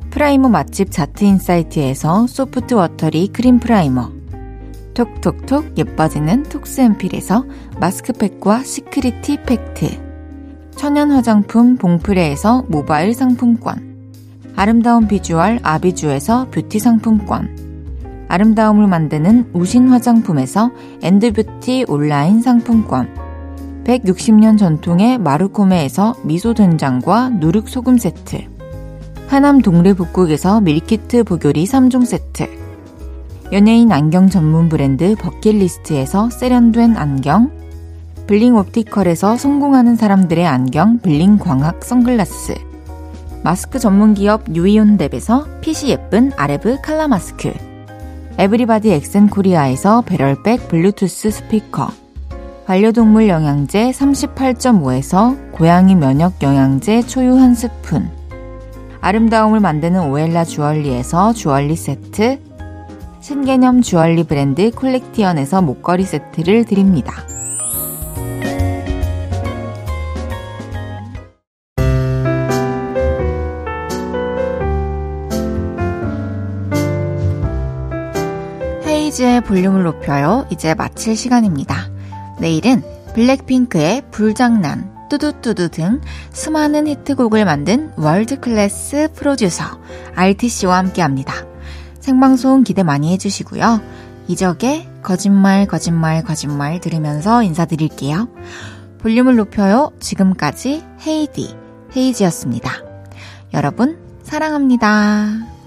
프라이머 맛집 자트인사이트에서 소프트 워터리 크림 프라이머. 톡톡톡 예뻐지는 톡스앤필에서 마스크팩과 시크릿티 팩트. 천연 화장품 봉프레에서 모바일 상품권. 아름다운 비주얼 아비주에서 뷰티 상품권. 아름다움을 만드는 우신 화장품에서 엔드뷰티 온라인 상품권 160년 전통의 마루코메에서 미소 된장과 누룩 소금 세트 하남 동래복국에서 밀키트 복요리 3종 세트 연예인 안경 전문 브랜드 버킷리스트에서 세련된 안경 블링 옵티컬에서 성공하는 사람들의 안경 블링 광학 선글라스. 마스크 전문 기업 유이온랩에서 핏이 예쁜 아레브 칼라 마스크. 에브리바디 엑센 코리아에서 배럴백 블루투스 스피커. 반려동물 영양제 38.5에서 고양이 면역 영양제 초유 한 스푼. 아름다움을 만드는 오엘라 주얼리에서 주얼리 세트. 신개념 주얼리 브랜드 콜렉티언에서 목걸이 세트를 드립니다. 헤이즈의 볼륨을 높여요. 이제 마칠 시간입니다. 내일은 블랙핑크의 불장난, 뚜두뚜두 등 수많은 히트곡을 만든 월드 클래스 프로듀서 R.Tee와 함께 합니다. 생방송 기대 많이 해주시고요. 이적의 거짓말, 거짓말, 거짓말 들으면서 인사드릴게요. 볼륨을 높여요. 지금까지 헤이디, 헤이지였습니다. 여러분, 사랑합니다.